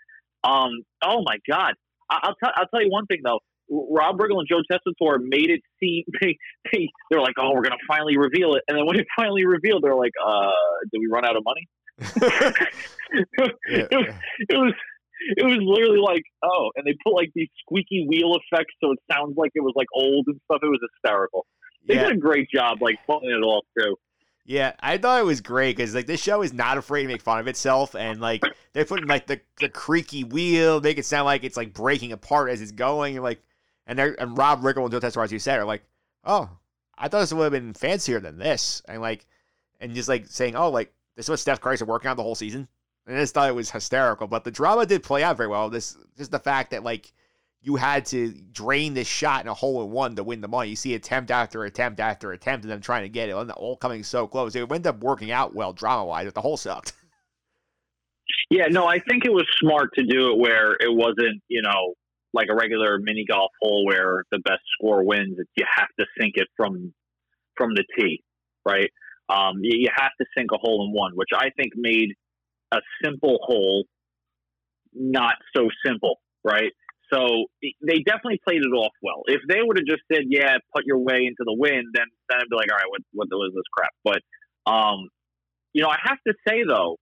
Um, oh my god! I- I'll tell I'll tell you one thing though. Rob Riggle and Joe Tessitore made it seem they, they they're like, oh, we're gonna finally reveal it, and then when it finally revealed, they're like, uh, did we run out of money? it, was, it was it was literally like, oh, and they put like these squeaky wheel effects, so it sounds like it was like old and stuff. It was hysterical. They Yeah. did a great job, like pulling it all through. Yeah, I thought it was great because like this show is not afraid to make fun of itself, and like they're putting like the, the creaky wheel, make it sound like it's like breaking apart as it's going, and like and they're and Rob Riggle and Joe Tessitore, as you said, are like, oh, I thought this would have been fancier than this, and like and just like saying, oh, like this is what Steph Curry's been working on the whole season, and I just thought it was hysterical, but the drama did play out very well. This just the fact that like you had to drain this shot in a hole in one to win the money. You see attempt after attempt after attempt, and them trying to get it, and all coming so close. It ended up working out well drama wise, but the hole sucked. Yeah, no, I think it was smart to do it where it wasn't, you know, like a regular mini golf hole where the best score wins. You have to sink it from from the tee, right? Um, you, you have to sink a hole in one, which I think made a simple hole not so simple, right? So they definitely played it off well. If they would have just said, "Yeah, put your way into the wind," then then I'd be like, "All right, what what is this crap?" But um, you know, I have to say though,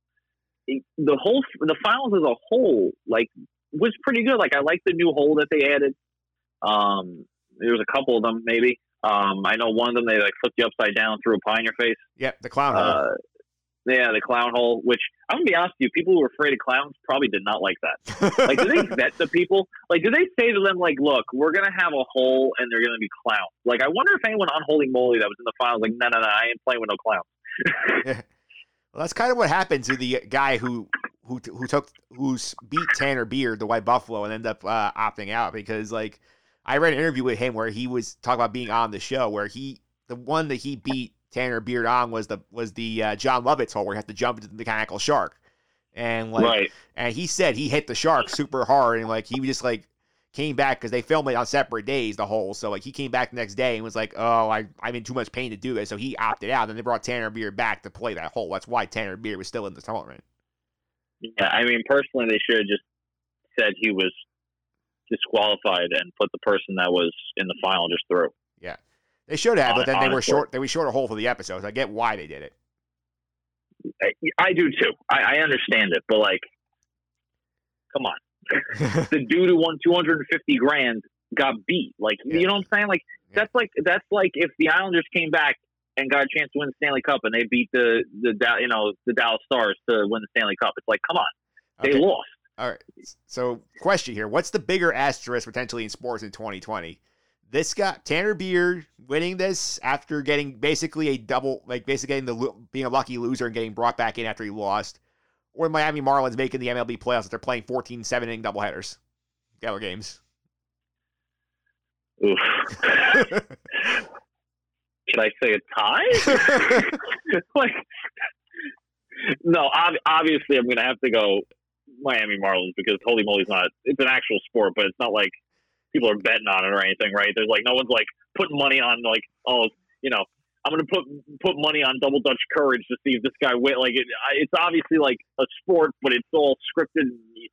the whole the finals as a whole like was pretty good. Like I like the new hole that they added. Um, there was a couple of them maybe. Um, I know one of them they like flipped you upside down, threw a pie in your face. Yep, the clown hole. Uh, yeah, the clown hole. Which I'm gonna be honest with you, people who were afraid of clowns probably did not like that. Like, do they vet the people? Like, do they say to them like, "Look, we're gonna have a hole, and they're gonna be clowns"? Like, I wonder if anyone on Holy Moly that was in the finals like, "No, no, no, I ain't playing with no clowns." Well, that's kind of what happened to the guy who who who took who's beat Tanner Beard, the White Buffalo, and ended up uh, opting out because like I read an interview with him where he was talking about being on the show where he the one that he beat Tanner Beard on was the was the uh, Jon Lovitz hole where he had to jump into the mechanical shark, and like Right. and he said he hit the shark super hard and like he just like came back because they filmed it on separate days the whole so like he came back the next day and was like oh I I'm in too much pain to do this so he opted out and they brought Tanner Beard back to play that hole. That's why Tanner Beard was still in the tournament. Yeah, I mean, personally, they should have just said he was disqualified and put the person that was in the final just through. They should have but then they were short they were short a hole for the episodes I get why they did it I, I do too. I, I understand it, but like, come on, the dude who won two hundred and fifty grand got beat. Like, Yeah. you know what I'm saying? Like, Yeah. that's like that's like if the Islanders came back and got a chance to win the Stanley Cup and they beat the the you know the Dallas Stars to win the Stanley Cup. It's like, come on, they Okay. lost. All right. So, question here: What's the bigger asterisk potentially in sports in 2020? This guy Tanner Beard winning this after getting basically a double, like basically getting the being a lucky loser and getting brought back in after he lost, or Miami Marlins making the MLB playoffs if they're playing 14 seven inning doubleheaders, Gather games. Oof. Should I say a tie? like, no, ob- obviously I'm going to have to go Miami Marlins because holy moly's not. It's an actual sport, but it's not like people are betting on it or anything, right? There's like no one's like putting money on like oh you know I'm gonna put put money on Double Dutch Courage to see if this guy win. Like it, it's obviously like a sport, but it's all scripted,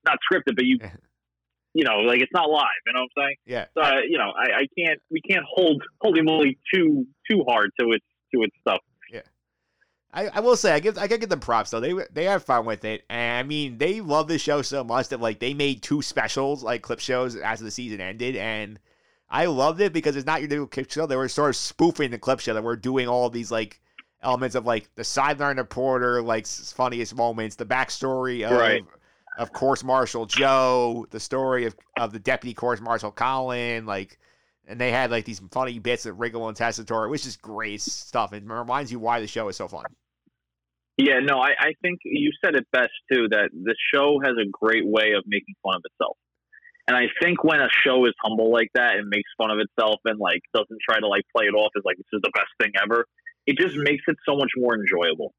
not scripted, but you you know, like it's not live. You know what I'm saying? Yeah. So uh, you know, I, I can't we can't hold holy moly too too hard to its to its stuff. I, I will say I give I gotta give them props though. They they have fun with it, and I mean they love the show so much that like they made two specials like clip shows as the season ended, and I loved it because it's not your new clip show. They were sort of spoofing the clip show that we're doing all these like elements of like the sideline reporter, like funniest moments, the backstory of Right. of course Marshal Joe, the story of of the deputy course Marshal Colin, like. And they had like these funny bits of Riggle and Tessitore. It was just great stuff. It reminds you why the show is so fun. Yeah, no, I, I think you said it best too. That the show has a great way of making fun of itself, and I think when a show is humble like that and makes fun of itself and like doesn't try to like play it off as like this is the best thing ever, it just makes it so much more enjoyable.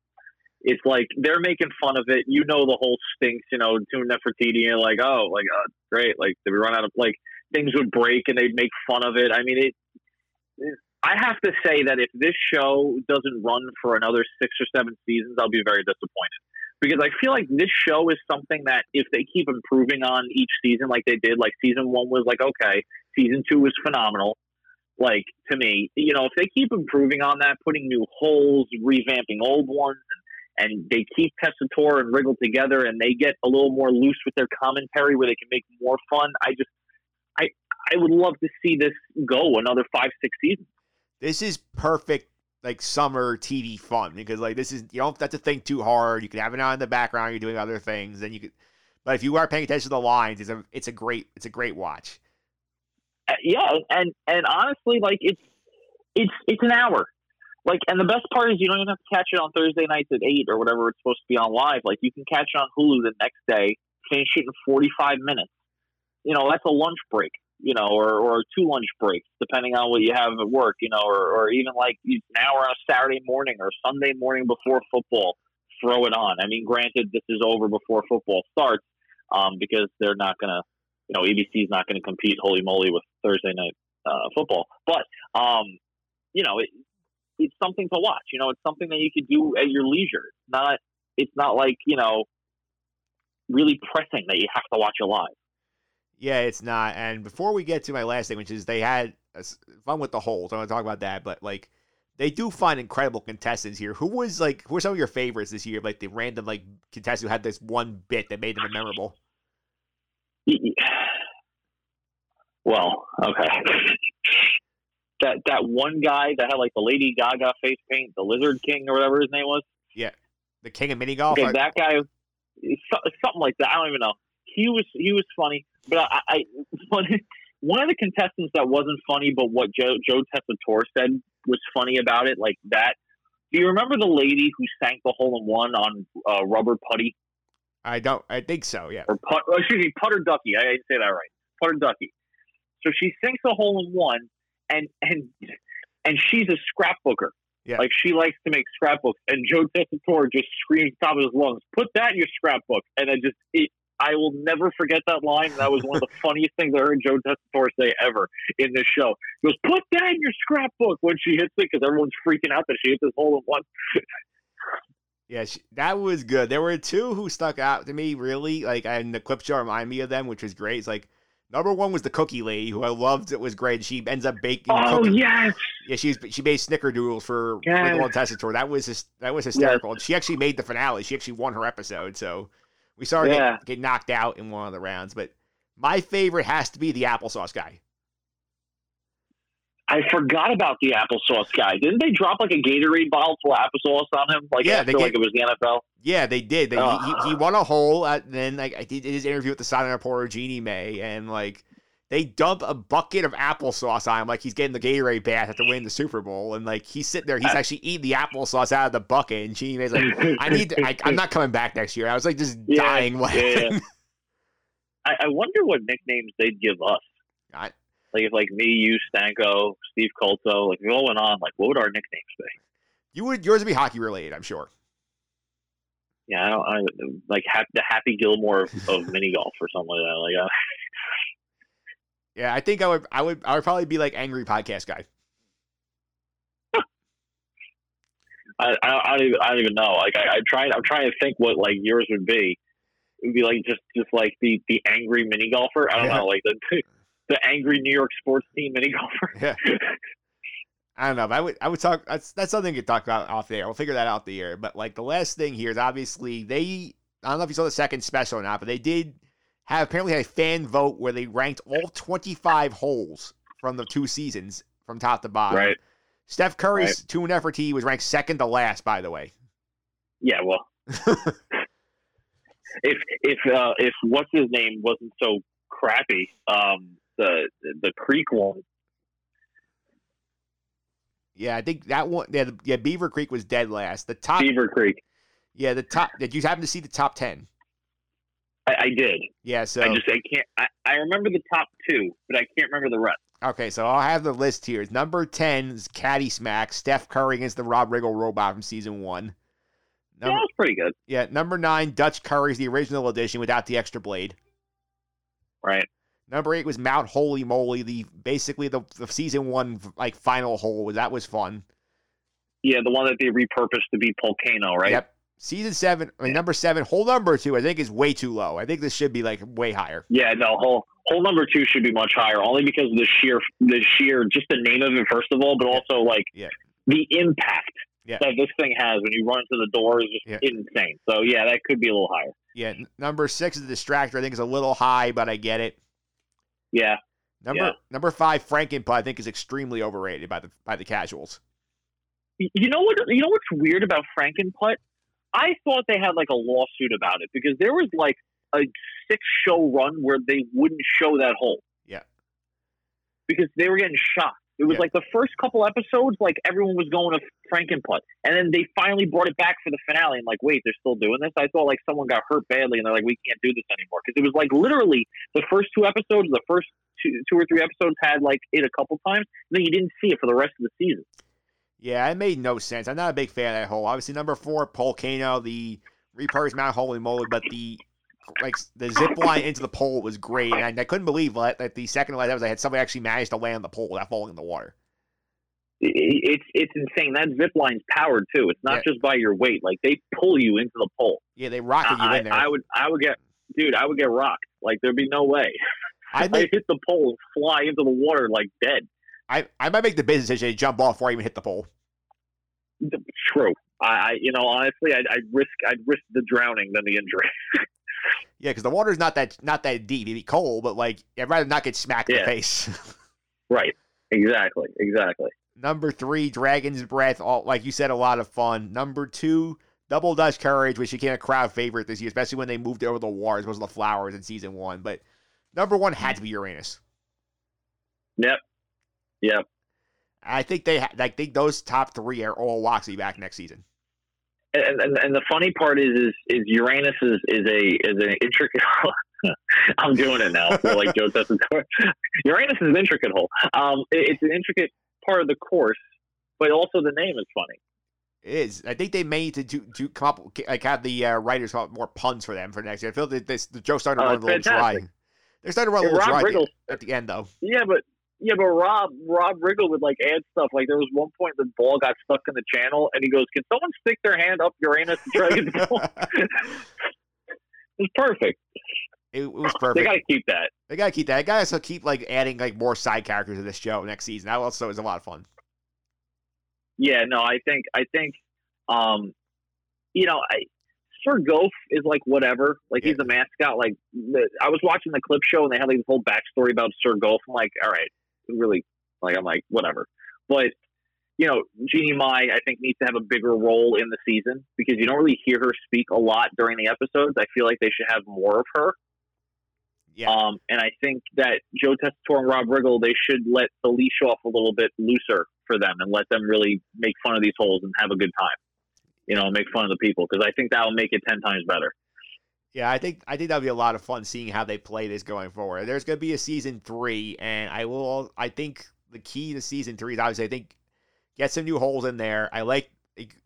It's like they're making fun of it. You know the whole stinks. You know, Tomb Nefertiti and like, oh, like uh, great. Like we run out of like things would break and they'd make fun of it. I mean, it. I have to say that if this show doesn't run for another six or seven seasons, I'll be very disappointed because I feel like this show is something that if they keep improving on each season, like they did, like season one was like okay, season two was phenomenal. Like to me, you know, if they keep improving on that, putting new holes, revamping old ones, and they keep Tessitore and Riggle together, and they get a little more loose with their commentary, where they can make more fun. I just, I, I would love to see this go another five, six seasons. This is perfect like summer TV fun because like this is you don't have to think too hard. You can have it on in the background. You're doing other things, and you could. But if you are paying attention to the lines, it's a it's a great it's a great watch. Uh, yeah, and and honestly, like it's it's it's an hour. Like, and the best part is you don't even have to catch it on Thursday nights at eight or whatever it's supposed to be on live. Like, you can catch it on Hulu the next day, finish it in forty five minutes. You know, that's a lunch break. You know, or or two lunch breaks depending on what you have at work. You know, or or even like an hour on a Saturday morning or Sunday morning before football. Throw it on. I mean, granted, this is over before football starts um, because they're not going to you know, ABC is not going to compete holy moly with Thursday night uh, football. But, um, you know, it, it's something to watch. You know, it's something that you could do at your leisure. It's not, it's not like, you know, really pressing that you have to watch it live. Yeah, it's not. And before we get to my last thing, which is they had fun with the holes. I want to talk about that, but like they do find incredible contestants here. Who was like who were some of your favorites this year? Like the random like contestant who had this one bit that made them memorable. Well, okay. that that one guy that had like the Lady Gaga face paint, the Lizard King or whatever his name was. Yeah, the king of mini golf. Okay, that guy, something like that. I don't even know. He was he was funny, but I, I one, one of the contestants that wasn't funny, but what Joe Joe Tessitore said was funny about it, like that. Do you remember the lady who sank the hole in one on uh, rubber putty I don't. I think so. Yeah. or put? oh, Excuse me, putter ducky. I didn't say that right. Putter ducky. So she sinks a hole in one, and and and she's a scrapbooker. Yeah. Like she likes to make scrapbooks, and Joe Tessitore just screams top of his lungs, "Put that in your scrapbook!" And I just, it, I will never forget that line. That was one of the funniest things I heard Joe Tessitore say ever in this show. He goes, "Put that in your scrapbook" when she hits it, because everyone's freaking out that she hit this hole in one. Yeah, she, that was good. There were two who stuck out to me really, like, and the clip show reminded me of them, which was great. It's like number one was the cookie lady, who I loved. It was great. She ends up baking. Oh cookie- yes, Yeah, she's she made snickerdoodles for Yes. And Tessitore. That was that was hysterical. And she actually made the finale. She actually won her episode. So we saw her Yeah. get, get knocked out in one of the rounds. But my favorite has to be the applesauce guy. I forgot about the applesauce guy. Didn't they drop like a Gatorade bottle full of applesauce on him? Like Yeah, they get- like it was the NFL. Yeah, they did. They, he, Ah. he won a hole. At, and then like I did his interview with the silent reporter Jeannie Mai, and like they dump a bucket of applesauce on him, like he's getting the Gatorade bath after winning the Super Bowl, and like he's sitting there, he's actually eating the applesauce out of the bucket, and Jeannie Mai's like, "I need, to, I, I'm not coming back next year." I was like just Yeah, dying laughing. yeah. I, I wonder what nicknames they'd give us. I- like if like me, you, Stanko, Steve Colto, like if we all went on, like what would our nicknames be? You would yours would be hockey related, I'm sure. Yeah, I don't I, like ha- the Happy Gilmore of, of mini golf or something like that. Like uh, Yeah, I think I would, I would, I would probably be like angry podcast guy. I, I, I don't even I don't even know. Like I, I trying I'm trying to think what like yours would be. It would be like just just like the the angry mini golfer. I don't Yeah. know, like the the angry New York sports team mini golfer. Yeah. I don't know. But I would I would talk. That's that's something you could talk about off the air. We'll figure that out the air. But like the last thing here is obviously they. I don't know if you saw the second special or not, but they did have apparently had a fan vote where they ranked all 25 holes from the two seasons from top to bottom. right. Steph Curry's Tomb of Nefertiti was ranked second to last, by the way. Yeah. Well, if if uh, if what's his name wasn't so crappy, um, the the Creek one. Yeah, I think that one. Yeah, the, yeah, Beaver Creek was dead last. The top. Beaver Creek. Yeah, the top. Did you happen to see the top ten? I, I did. Yeah. So I just I can't. I, I remember the top two, but I can't remember the rest. Okay, so I'll have the list here. Number 10 is Caddy Smack, Steph Curry against the Rob Riggle robot from season one. Yeah, Number, that was pretty good. yeah, number nine, Dutch Curry's the original edition without the extra blade. Right. Number eight was Mount Holy Moly, the basically the, the season one like final hole. That was fun. Yeah, the one that they repurposed to be Volcano, right? Yep. Season seven, I mean, number seven, hole number two, I think is way too low. I think this should be like way higher. Yeah, no, hole hole number two should be much higher, only because of the sheer the sheer just the name of it first of all, but also like Yeah. the impact Yeah. that this thing has when you run into the door is just Yeah. insane. So yeah, that could be a little higher. Yeah. Number six is the distractor. I think is a little high, but I get it. Yeah. Number number five, Frankenput, I think is extremely overrated by the by the casuals. You know what? You know what's weird about Frankenput? I thought they had like a lawsuit about it because there was like a six show run where they wouldn't show that hole. Yeah. Because they were getting shot. It was Yeah. like the first couple episodes, like everyone was going to Frankenput, and then they finally brought it back for the finale. And like, wait, they're still doing this? I thought like someone got hurt badly, and they're like, we can't do this anymore because it was like literally the first two episodes, the first two, two or three episodes had like it a couple times, and then you didn't see it for the rest of the season. Yeah, it made no sense. I'm not a big fan of that hole. Obviously, number four, Volcano, the repurposed Mount Holy Moly, but the like the zip line into the pole was great, and I, I couldn't believe that, that the second last episode I had somebody actually managed to land the pole without falling in the water. it's it's insane. That zip line's powered too. It's not Yeah. just by your weight. Like they pull you into the pole. Yeah, they you I, in there. I would I would get dude. I would get rocked. Like there'd be no way. I I hit the pole and fly into the water like dead. I, I might make the business decision to jump off before I even hit the pole. True. I, I you know honestly I'd, I'd risk I'd risk the drowning than the injury. Yeah, because the water's not that not that deep. It'd be cold, but like I'd rather not get smacked in the face. right. Exactly. Exactly. Number three, Dragon's Breath. All like you said, a lot of fun. Number two, Double Dutch Courage, which became a crowd favorite this year, especially when they moved over the wars, was the flowers in season one. But number one had to be Uranus. Yep. Yep. I think they, ha- I think those top three are all locks back next season. And, and and the funny part is is is Uranus is is a is an intricate. I'm doing it now. So like Joe Tessitore. Uranus is an intricate hole. Um, it- it's an intricate part of the course, but also the name is funny. It is. I think they may need to do, do come up like have the uh, writers come up more puns for them for next year. I feel that this the joke started to Oh, run a little fantastic. dry. They're starting to run a little Rob dry at the- at the end though. Yeah, but yeah, but Rob Rob Riggle would like add stuff. Like there was one point the ball got stuck in the channel, and he goes, "Can someone stick their hand up Uranus and try to get the ball?" It's perfect. It, it was perfect. They got to keep that. They gotta keep that. They gotta also keep like adding like more side characters to this show next season. That also is a lot of fun. Yeah, no, I think I think um you know, I Sir Goff is like whatever. Like he's Yeah. a mascot. Like the, I was watching the clip show and they had like this whole backstory about Sir Goff. I'm like, all right, really like I'm like, whatever. But you know, Jeannie Mai I think needs to have a bigger role in the season because you don't really hear her speak a lot during the episodes. I feel like they should have more of her. Yeah. Um, and I think that Joe Tessitore and Rob Riggle, they should let the leash off a little bit looser for them and let them really make fun of these holes and have a good time. You know, make fun of the people because I think that'll make it ten times better. Yeah, I think I think that'll be a lot of fun seeing how they play this going forward. There's gonna be a season three, and I will. I think the key to season three is obviously I think get some new holes in there. I like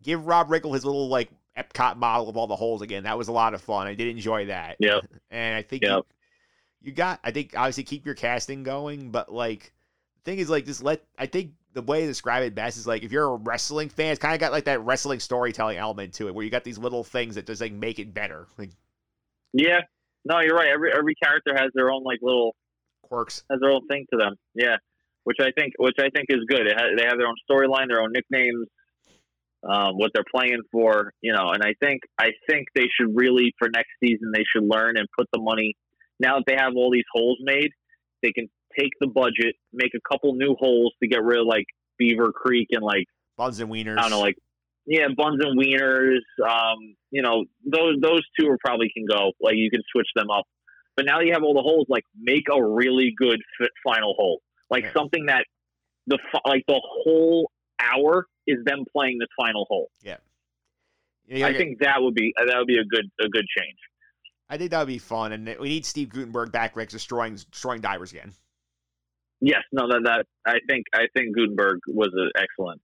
give Rob Riggle his little like Epcot model of all the holes again. That was a lot of fun. I did enjoy that. Yep. And I think Yep. you, you got. I think obviously keep your casting going, but like the thing is like just let. I think the way to describe it best is like if you're a wrestling fan, it's kind of got like that wrestling storytelling element to it, where you got these little things that just like make it better, like Yeah. No, you're right. Every every character has their own like little quirks. has their own thing to them. Yeah, which I think which I think is good. It ha they have their own storyline, their own nicknames, um, what they're playing for, you know. And I think I think they should really for next season they should learn and put the money. Now that they have all these holes made, they can take the budget, make a couple new holes to get rid of like Beaver Creek and like Buns and wieners. I don't know, like yeah, buns and wieners. Um, you know, those those two are probably can go. Like you can switch them up. But now you have all the holes. Like make a really good fit final hole. Like Yeah. something that the like the whole hour is them playing this final hole. Yeah, yeah, I think that would be that would be a good a good change. I think that would be fun, and we need Steve Guttenberg back, Rick, destroying destroying divers again. Yes, no, that that I think I think Guttenberg was an excellent.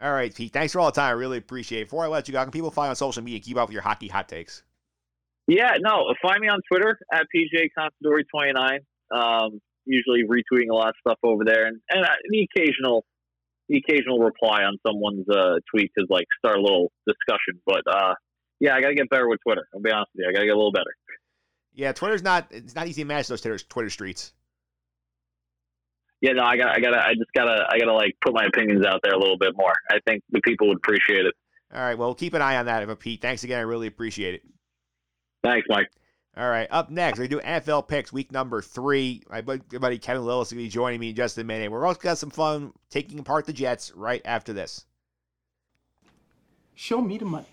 All right, Pete. Thanks for all the time. I really appreciate it. Before I let you go, can people find you on social media? and Keep up with your hockey hot takes. Yeah, no, find me on Twitter at PJ Considori29. Um, usually retweeting a lot of stuff over there, and and uh, the occasional the occasional reply on someone's uh, tweet to like start a little discussion. But uh, yeah, I gotta get better with Twitter. I'll be honest with you, I gotta get a little better. Yeah, Twitter's not it's not easy to manage those Twitter, Twitter streets. Yeah, no, I got I gotta I just gotta I gotta like put my opinions out there a little bit more. I think the people would appreciate it. All right, well, keep an eye on that, but Pete. Thanks again. I really appreciate it. Thanks, Mike. All right, up next, we do NFL picks week number three. My bud- buddy Kevin Lillis is going to be joining me in just a minute. We're also got some fun taking apart the Jets right after this. Show me the money.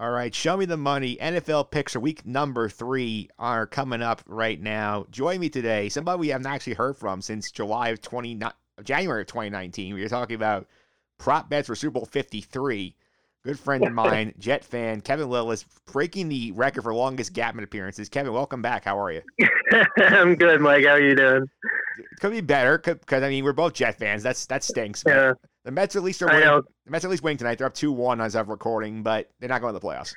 All right, show me the money. NFL picks for week number three are coming up right now. Join me today. Somebody we haven't actually heard from since July of 20, January of 2019. We were talking about prop bets for Super Bowl 53. Good friend of mine, Jet fan, Kevin Lillis, breaking the record for longest Gatman appearances. Kevin, welcome back. How are you? I'm good, Mike. How are you doing? Could be better because I mean we're both Jet fans. That's that stinks. Yeah. The Mets at least are winning. The Mets at least winning tonight. They're up two one as of recording, but they're not going to the playoffs.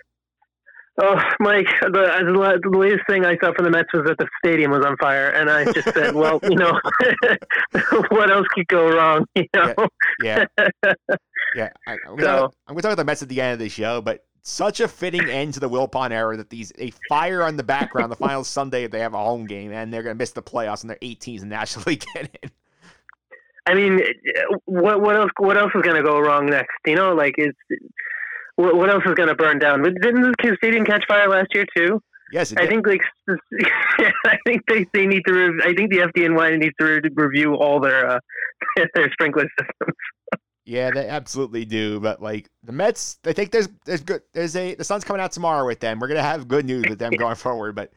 Oh, Mike, the, the, latest thing I saw from the Mets was that the stadium was on fire, and I just said, well, you know, what else could go wrong? You know? Yeah, yeah. I, I'm, gonna So- I'm gonna talk about the Mets at the end of the show, but such a fitting end to the Wilpon era that these a fire on the background. the final Sunday they have a home game, and they're gonna miss the playoffs, and they're 18s in the National League get in. I mean, what what else? What else is going to go wrong next? You know, like is what, what else is going to burn down? But Didn't the stadium catch fire last year too? Yes, it I did. think like I think they, they need to. Re- I think the FDNY needs to re- review all their uh, their sprinkler systems. Yeah, they absolutely do. But like the Mets, I think there's there's good there's a the sun's coming out tomorrow with them. We're gonna have good news with them going forward. But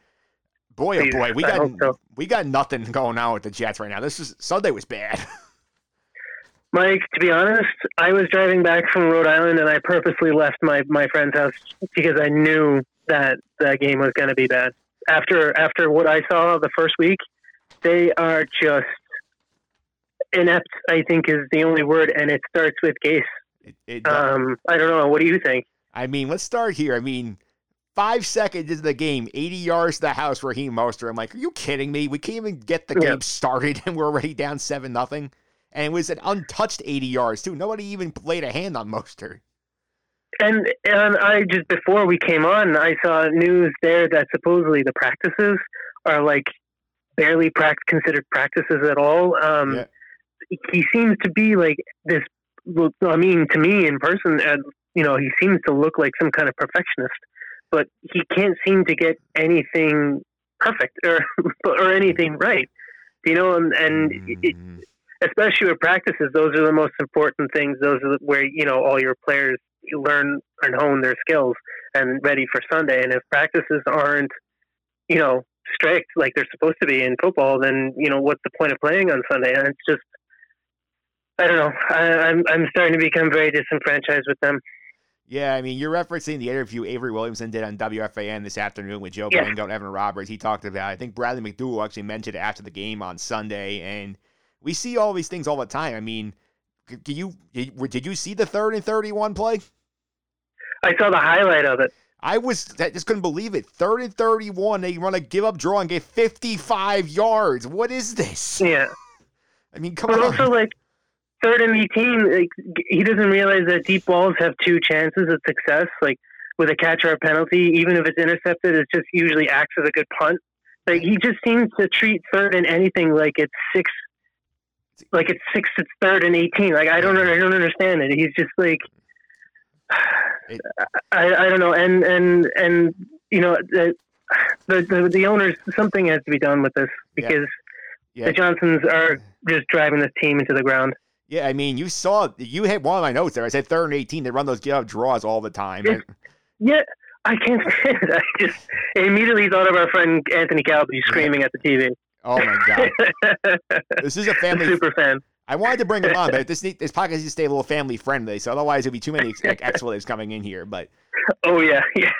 boy, oh boy, we got so. we got nothing going on with the Jets right now. This is Sunday was bad. Mike, to be honest, I was driving back from Rhode Island and I purposely left my, my friend's house because I knew that that game was going to be bad. After after what I saw the first week, they are just inept. I think is the only word, and it starts with Gase. It- Um, I don't know. What do you think? I mean, let's start here. I mean, five seconds into the game, 80 yards to the house for Raheem Mostert. I'm like, are you kidding me? We can't even get the Yeah. game started, and we're already down seven nothing. And it was an untouched 80 yards too. Nobody even laid a hand on Mostert. And and I just before we came on, I saw news there that supposedly the practices are like barely prac- considered practices at all. Um, Yeah. He seems to be like this. I mean, to me in person, uh, you know, he seems to look like some kind of perfectionist, but he can't seem to get anything perfect or or anything right. You know, and and it, Mm, especially with practices, those are the most important things. Those are where you know all your players learn and hone their skills and ready for Sunday. And if practices aren't, you know, strict like they're supposed to be in football, then you know what's the point of playing on Sunday? And it's just, I don't know. I, I'm I'm starting to become very disenfranchised with them. Yeah, I mean, you're referencing the interview Avery Williamson did on WFAN this afternoon with Joe Yeah. Blanco and Evan Roberts. He talked about, I think Bradley McDougle actually mentioned it after the game on Sunday. And we see all these things all the time. I mean, do you did, you see the third and 31 play? I saw the highlight of it. I was I just couldn't believe it. Third and 31, they run a give up draw and get 55 yards. What is this? Yeah. I mean, come But on. also, like, third and 18, like, he doesn't realize that deep balls have two chances of success. Like, with a catch or a penalty, even if it's intercepted, it just usually acts as a good punt. Like, he just seems to treat third and anything like it's six, like it's six, it's third and 18. Like, I don't, I don't understand it. He's just like, It- I, I don't know. And, and, and, you know, the, the, the, owners, something has to be done with this because yeah. the Johnsons are just driving this team into the ground. Yeah, I mean, you saw you hit one of my notes there. I said third and 18, they run those get up draws all the time. Yeah. Yeah, I can't stand it. I just immediately thought of our friend Anthony Calby screaming at the TV. Oh my god. This is a family Super fan. I wanted to bring him on, but this this podcast needs to stay a little family friendly. So otherwise, there'd be too many like expletives coming in here. But Oh yeah, yeah.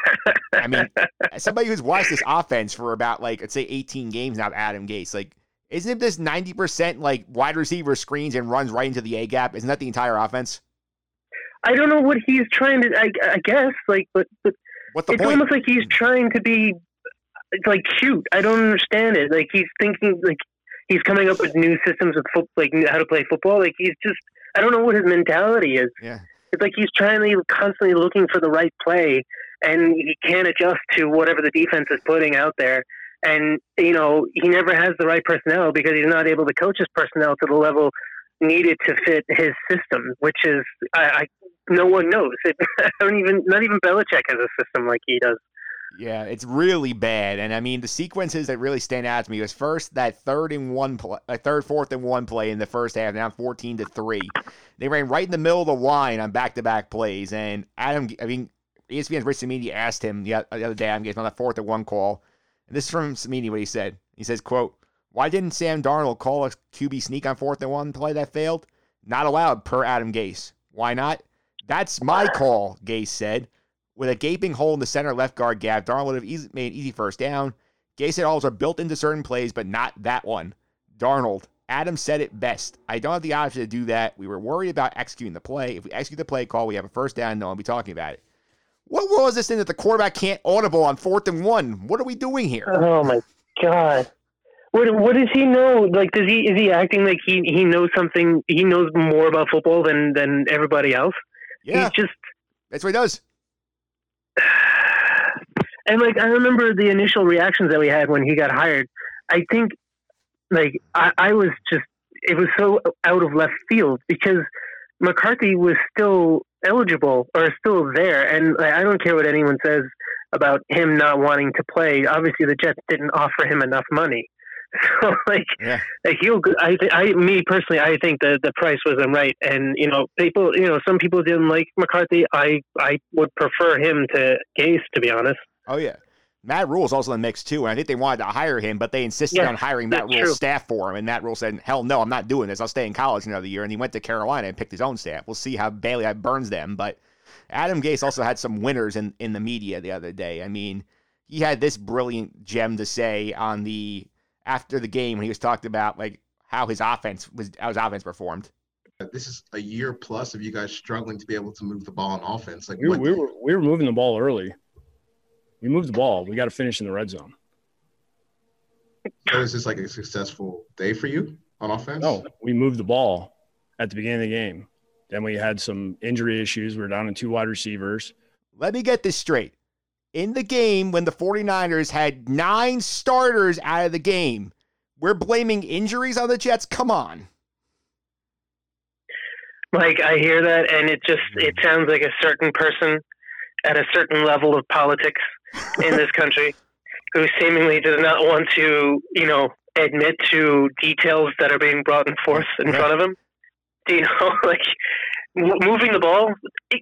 I mean, somebody who's watched this offense for about like let's say 18 games now, Adam Gase, like, isn't this 90 percent like wide receiver screens and runs right into the A gap? Isn't that the entire offense? I don't know what he's trying to. I, I guess like, but but it's point? almost like he's trying to be like cute. I don't understand it. Like he's thinking like he's coming up with new systems of foot, like how to play football. Like he's just. I don't know what his mentality is. Yeah. It's like he's trying to constantly looking for the right play, and he can't adjust to whatever the defense is putting out there. And you know he never has the right personnel because he's not able to coach his personnel to the level needed to fit his system, which is I, I no one knows. It, I don't even not even Belichick has a system like he does. Yeah, it's really bad. And I mean, the sequences that really stand out to me was first that third and one play, uh, third, fourth and one play in the first half, down 14 to three. They ran right in the middle of the line on back to back plays. And Adam, I mean, ESPN's Rich Cimini asked him the, the other day, I'm getting on that fourth and one call. And this is from Cimini, what he said. He says, quote, why didn't Sam Darnold call a QB sneak on fourth and one play that failed? Not allowed per Adam Gase. Why not? That's my call, Gase said. With a gaping hole in the center left guard gap, Darnold would have easy, made an easy first down. Gase said alls are built into certain plays, but not that one. Darnold, Adam said it best. I don't have the option to do that. We were worried about executing the play. If we execute the play call, we have a first down. No one will be talking about it. What world is this thing that the quarterback can't audible on fourth and one? What are we doing here? Oh my god. What what does he know? Like does he is he acting like he, he knows something he knows more about football than, than everybody else? Yeah, He's just that's what he does. and like I remember the initial reactions that we had when he got hired. I think like I, I was just it was so out of left field because McCarthy was still eligible or still there, and like, I don't care what anyone says about him not wanting to play. Obviously, the Jets didn't offer him enough money, so like Yeah. he'll. I, I, me personally, I think the the price wasn't right, and you know, people, you know, some people didn't like McCarthy. I I would prefer him to Gase, to be honest. Oh yeah. Matt Rhule's also in the mix too, and I think they wanted to hire him, but they insisted Yes, on hiring Matt Rhule's true. staff for him. And Matt Rhule said, "Hell no, I'm not doing this. I'll stay in college another year." And he went to Carolina and picked his own staff. We'll see how Bailey burns them. But Adam Gase also had some winners in in the media the other day. I mean, he had this brilliant gem to say on the after the game when he was talked about like how his offense was how his offense performed. This is a year plus of you guys struggling to be able to move the ball on offense. Like We were, what, we were we were moving the ball early. We moved the ball. We got to finish in the red zone. so is this like a successful day for you on offense? No, we moved the ball at the beginning of the game. Then we had some injury issues. We were down to two wide receivers. Let me get this straight. In the game when the 49ers had 9 starters out of the game, we're blaming injuries on the Jets. Come on. Mike, I hear that, and it just it mm-hmm. sounds like a certain person at a certain level of politics in this country who seemingly does not want to, you know, admit to details that are being brought in force in front of him. Do you know, like moving the ball?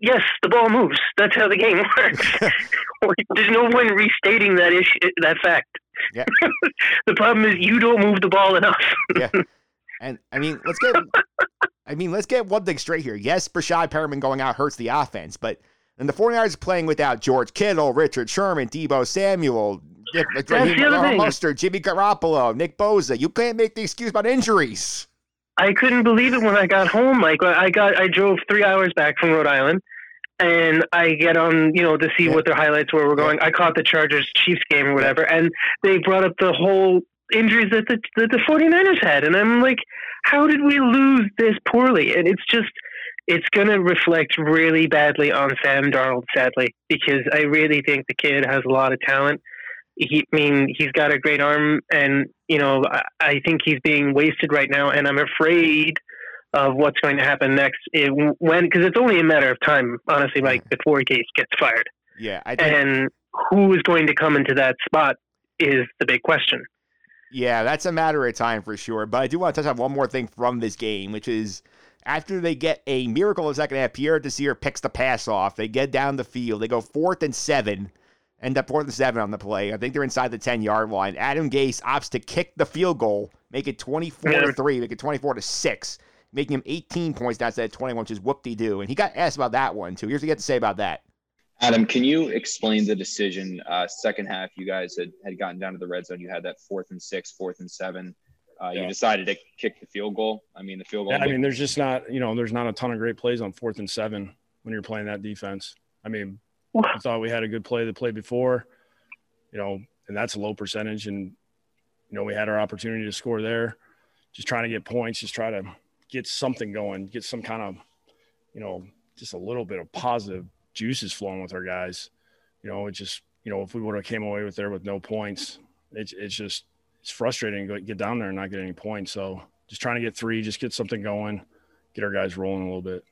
Yes, the ball moves. That's how the game works. There's no one restating that issue, that fact. Yeah. the problem is you don't move the ball enough. yeah. And I mean, let's get I mean, let's get one thing straight here. Yes, Breshad Perriman going out hurts the offense, but and the 49ers playing without George Kittle, Richard Sherman, Deebo Samuel, Nick, the other thing. Mostert, Jimmy Garoppolo, Nick Bosa. You can't make the excuse about injuries. I couldn't believe it when I got home. Like I got, I drove three hours back from Rhode Island, and I get on, you know, to see what their highlights were. We're going. I caught the Chargers Chiefs game or whatever, and they brought up the whole injuries that the that the 49ers had, and I'm like, how did we lose this poorly? And it's just. It's going to reflect really badly on Sam Darnold, sadly, because I really think the kid has a lot of talent. He, I mean, he's got a great arm, and you know, I, I think he's being wasted right now, and I'm afraid of what's going to happen next. It, when because it's only a matter of time, honestly, like before Gase gets fired, Yeah, I think, and who is going to come into that spot is the big question. yeah, that's a matter of time for sure. But I do want to touch on one more thing from this game, which is after they get a miracle in the second half, Pierre Desir picks the pass off. They get down the field. They go fourth and seven. End up fourth and seven on the play. I think they're inside the 10 yard line. Adam Gase opts to kick the field goal, make it 24 to 3, make it 24 to 6, making him 18 points down instead of 21, which is whoop de doo. And he got asked about that one, too. Here's what he had to say about that. Adam, can you explain the decision? Uh, second half, you guys had, had gotten down to the red zone. You had that fourth and six, fourth and seven. Uh, You decided to kick the field goal. I mean, the field goal. Yeah, I mean, there's just not, you know, there's not a ton of great plays on fourth and seven when you're playing that defense. I mean, I thought we had a good play the play before, you know, and that's a low percentage. And, you know, we had our opportunity to score there, just trying to get points, just try to get something going, get some kind of, you know, just a little bit of positive juices flowing with our guys. You know, it just, you know, if we would have came away with there with no points, it's, it's just, it's frustrating to get down there and not get any points. So just trying to get three, just get something going, get our guys rolling a little bit.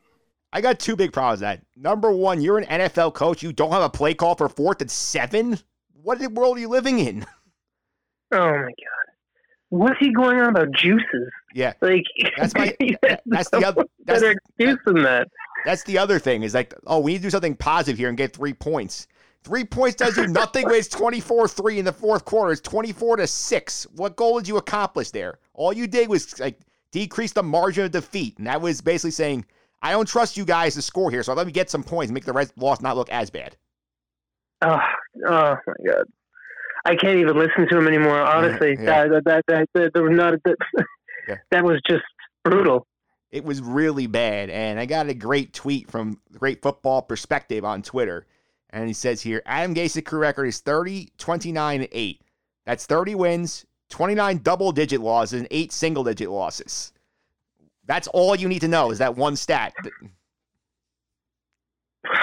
I got two big problems with that. Number one, you're an NFL coach. You don't have a play call for fourth and seven? What in the world are you living in? Oh my god, what's he going on about juices? Yeah. Like That's my- that's the other- that's- better excuse than that. That's the other thing is like, oh, we need to do something positive here and get three points. Three points does you nothing when it's 24 3 in the fourth quarter. It's 24 to 6. What goal did you accomplish there? All you did was like decrease the margin of defeat. And that was basically saying, I don't trust you guys to score here, so let me get some points and make the rest loss not look as bad. Oh, oh my god. I can't even listen to him anymore. Honestly, Yeah. that, that, that, that, there was not that, Yeah. that was just brutal. It was really bad. And I got a great tweet from Great Football Perspective on Twitter. And he says here Adam Gase's career record is 30, 29, and 8. That's 30 wins, 29 double digit losses, and 8 single digit losses. That's all you need to know is that one stat.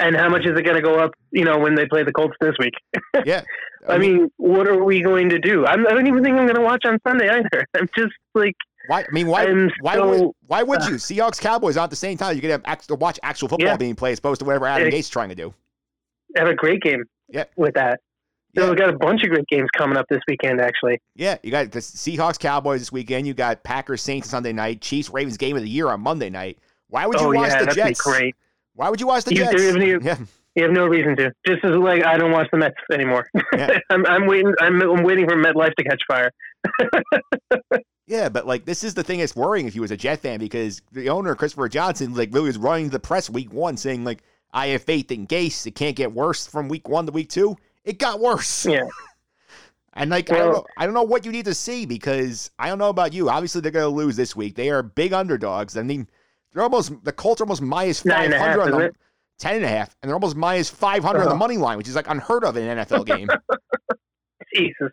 And how much is it going to go up? You know, when they play the Colts this week. Yeah. I mean, what are we going to do? I'm, I don't even think I'm going to watch on Sunday either. I'm just like, Why? I mean, why? I'm Why so- would? Why would uh, you? Seahawks Cowboys at the same time. You could have to watch actual football Yeah. being played as opposed to whatever Adam Ex- Gates is trying to do. have a great game. Yeah. With that, Yeah. we got a bunch of great games coming up this weekend. Actually, Yeah, you got the Seahawks Cowboys this weekend. You got Packers Saints Sunday night. Chiefs Ravens game of the year on Monday night. Why would you oh watch yeah, the that'd be Jets? great. Why would you watch the You- Jets? isn't even- yeah, You have no reason to. Just as like I don't watch the Mets anymore. Yeah. I'm, I'm waiting. I'm, I'm waiting for MetLife to catch fire. yeah, but like this is the thing that's worrying if you was a Jet fan because the owner Christopher Johnson like really was running the press week one saying like I have faith in Gase. It can't get worse from week one to week two. It got worse. Yeah. And like I don't know, I don't know what you need to see because I don't know about you. Obviously they're going to lose this week. They are big underdogs. I mean, they're almost the Colts are almost minus five and a half, hundred on the ten and a half, and they're almost minus five hundred on the Oh. money line, which is like unheard of in an NFL game. Jesus.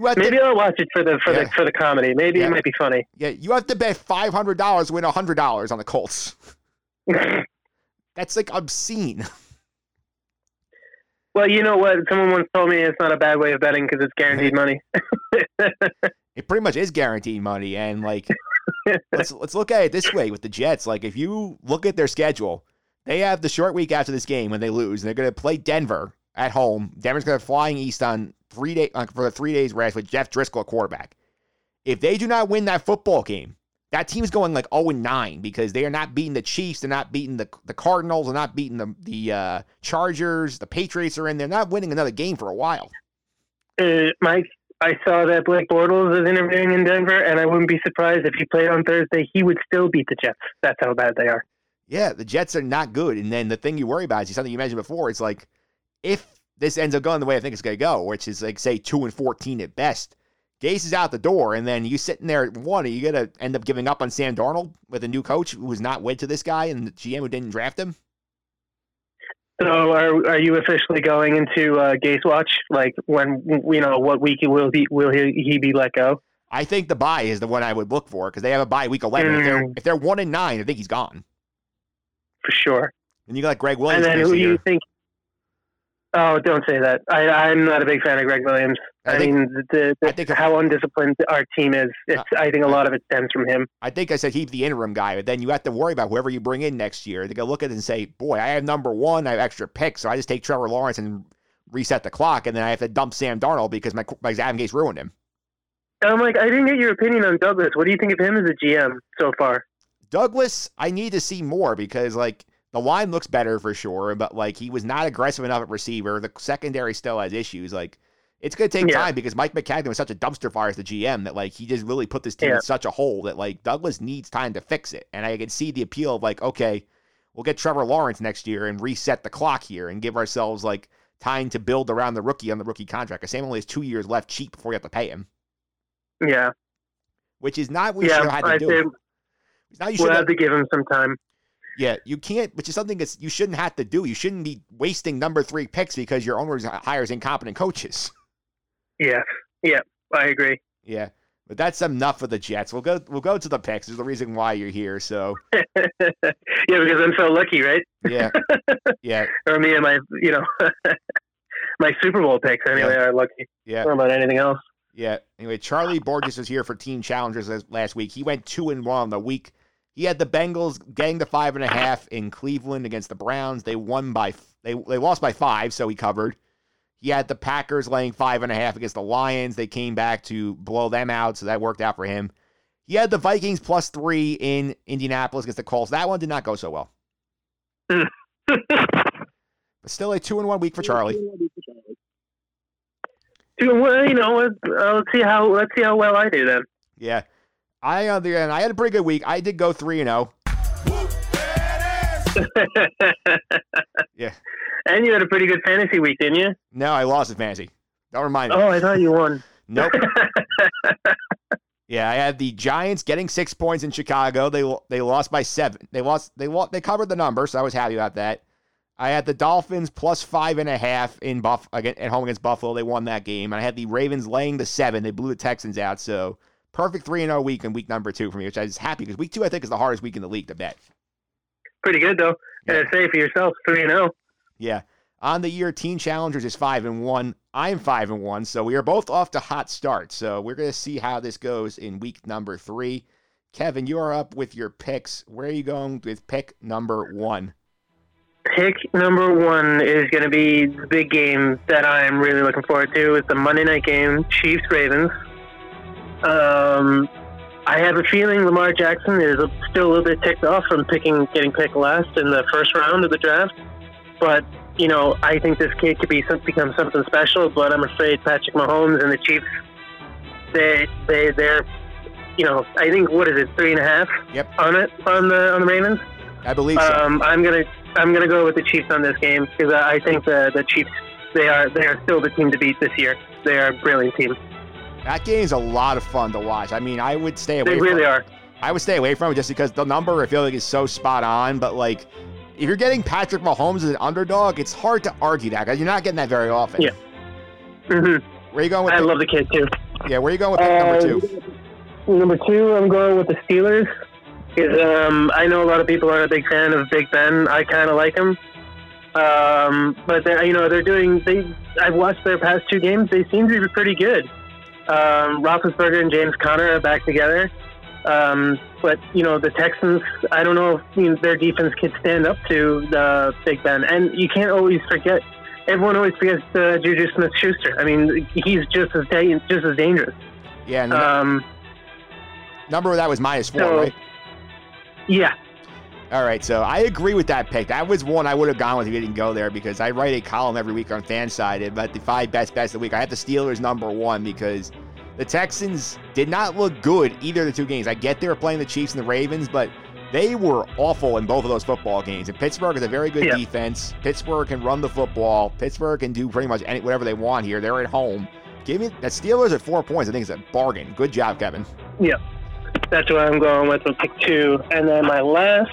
Maybe to, I'll watch it for the for Yeah. the for the comedy. Maybe Yeah. it might be funny. yeah, you have to bet five hundred dollars to win hundred dollars on the Colts. That's like obscene. Well, you know what? Someone once told me it's not a bad way of betting because it's guaranteed money. It pretty much is guaranteed money, and like let's let's look at it this way with the Jets. Like if you look at their schedule, they have the short week after this game when they lose, and they're going to play Denver at home. Denver's going to flying east on three day uh, for the three days rest with Jeff Driskel at quarterback. If they do not win that football game, that team's going like 0 9 because they are not beating the Chiefs, they're not beating the the Cardinals, they're not beating the the uh, Chargers, the Patriots are in. They're not winning another game for a while. uh, Mike, I saw that Blake Bortles is interviewing in Denver, and I wouldn't be surprised if he played on Thursday. He would still beat the Jets. That's how bad they are. Yeah, the Jets are not good. And then the thing you worry about is something you mentioned before. It's like if this ends up going the way I think it's going to go, which is like say two and fourteen at best, Gase is out the door, and then you sitting there at one, are you gonna end up giving up on Sam Darnold with a new coach who was not wed to this guy and the GM who didn't draft him? So are are you officially going into uh, Gase watch? Like when you know what week will he will he, he be let go? I think the buy is the one I would look for because they have a buy week eleven. If, they're, Mm. if they're one and nine, I think he's gone. For sure. And you got Gregg Williams. and then who do you think? Oh, don't say that. I, I'm not a big fan of Gregg Williams. I, I think- mean, the, the, how undisciplined our team is. It's, uh, I think a uh, lot of it stems from him. I think I said he's the interim guy, but then you have to worry about whoever you bring in next year. They're gonna look at it and say, "Boy, I have number one. I have extra picks, so I just take Trevor Lawrence and reset the clock, and then I have to dump Sam Darnold because my my Adam Gase ruined him." I'm like, I didn't get your opinion on Douglas. What do you think of him as a GM so far? Douglas, I need to see more because like the line looks better for sure, but like he was not aggressive enough at receiver. The secondary still has issues. Like it's gonna take Yeah. time because Mike Maccagnan was such a dumpster fire as the GM that like he just really put this team Yeah. in such a hole that like Douglas needs time to fix it. And I can see the appeal of like, okay, we'll get Trevor Lawrence next year and reset the clock here and give ourselves like time to build around the rookie on the rookie contract. Because Sam only has two years left cheap before you have to pay him, Yeah. which is not what you yeah. should have had to I do. think Now you we'll should have to give him some time. Yeah, you can't, which is something that you shouldn't have to do. You shouldn't be wasting number three picks because your owner uh, hires incompetent coaches. Yeah. Yeah. I agree. Yeah, but that's enough of the Jets. We'll go. We'll go to the picks. Is the reason why you're here. So yeah, because I'm so lucky, right? yeah, yeah, Or me and my, you know, my Super Bowl picks anyway Yeah. are lucky. yeah, know about anything else. yeah. Anyway, Charlie Borges was here for Team Challengers last week. He went two and one on the week. He had the Bengals getting the five and a half in Cleveland against the Browns. They won by they they lost by five, so he covered. He had the Packers laying five and a half against the Lions. They came back to blow them out, so that worked out for him. He had the Vikings plus three in Indianapolis against the Colts. That one did not go so well. but still a two and one week for Charlie. Dude, well, you know, uh, let's see how let's see how well I do then. Yeah. I on the end, I had a pretty good week. I did go three and oh. Yeah. And you had a pretty good fantasy week, didn't you? No, I lost in fantasy. Don't remind me. Oh, I thought you won. Nope. yeah, I had the Giants getting six points in Chicago. They they lost by seven. They lost. They lost. They covered the number, so I was happy about that. I had the Dolphins plus five and a half in Buff again at home against Buffalo. They won that game. And I had the Ravens laying the seven. They blew the Texans out. So perfect three and zero week in week number two for me, which I was happy because week two I think is the hardest week in the league to bet. Pretty good though. And uh, say for yourself, three and oh. zero. Yeah. On the year, Team Challengers is five and one. I'm five and one, so we are both off to hot starts. So we're gonna see how this goes in week number three. Kevin, you're up with your picks. Where are you going with pick number one? Pick number one is going to be the big game that I'm really looking forward to. It's the Monday night game, Chiefs Ravens. Um, I have a feeling Lamar Jackson is still a little bit ticked off from picking getting picked last in the first round of the draft, but you know I think this kid could be some, become something special. But I'm afraid Patrick Mahomes and the Chiefs, they they they're you know I think what is it three and a half Yep. on it on the on the Ravens. I believe so. Um, I'm gonna I'm gonna go with the Chiefs on this game because I I think the the Chiefs they are they are still the team to beat this year. They are a brilliant team. That game's a lot of fun to watch. I mean, I would stay away. They really from, are. I would stay away from it just because the number I feel like is so spot on. But like, if you're getting Patrick Mahomes as an underdog, it's hard to argue that because you're not getting that very often. Yeah. hmm Where are you going with? I pick- love the kid too. Yeah, where are you going with pick number Uh, two? Number two, I'm going with the Steelers. Um, I know a lot of people aren't a big fan of Big Ben. I kind of like him. Um, but they're, you know they're doing. They I've watched their past two games. They seem to be pretty good. Um, Roethlisberger and James Conner are back together. Um, but you know the Texans. I don't know if you know, their defense could stand up to the Big Ben. And you can't always forget. Everyone always forgets uh, Juju Smith-Schuster. I mean, he's just as da- just as dangerous. Yeah, Um, number of that was minus four, so- right? yeah. All right, so I agree with that pick. That was one I would have gone with if you didn't go there because I write a column every week on Fansided about the five best bets of the week. I have the Steelers number one because the Texans did not look good either of the two games. I get they were playing the Chiefs and the Ravens, but they were awful in both of those football games. And Pittsburgh is a very good Yeah. defense. Pittsburgh can run the football. Pittsburgh can do pretty much any, whatever they want here. They're at home. Give me that Steelers at four points. I think it's a bargain. Good job, Kevin. Yeah, that's what I'm going with with pick two, and then my last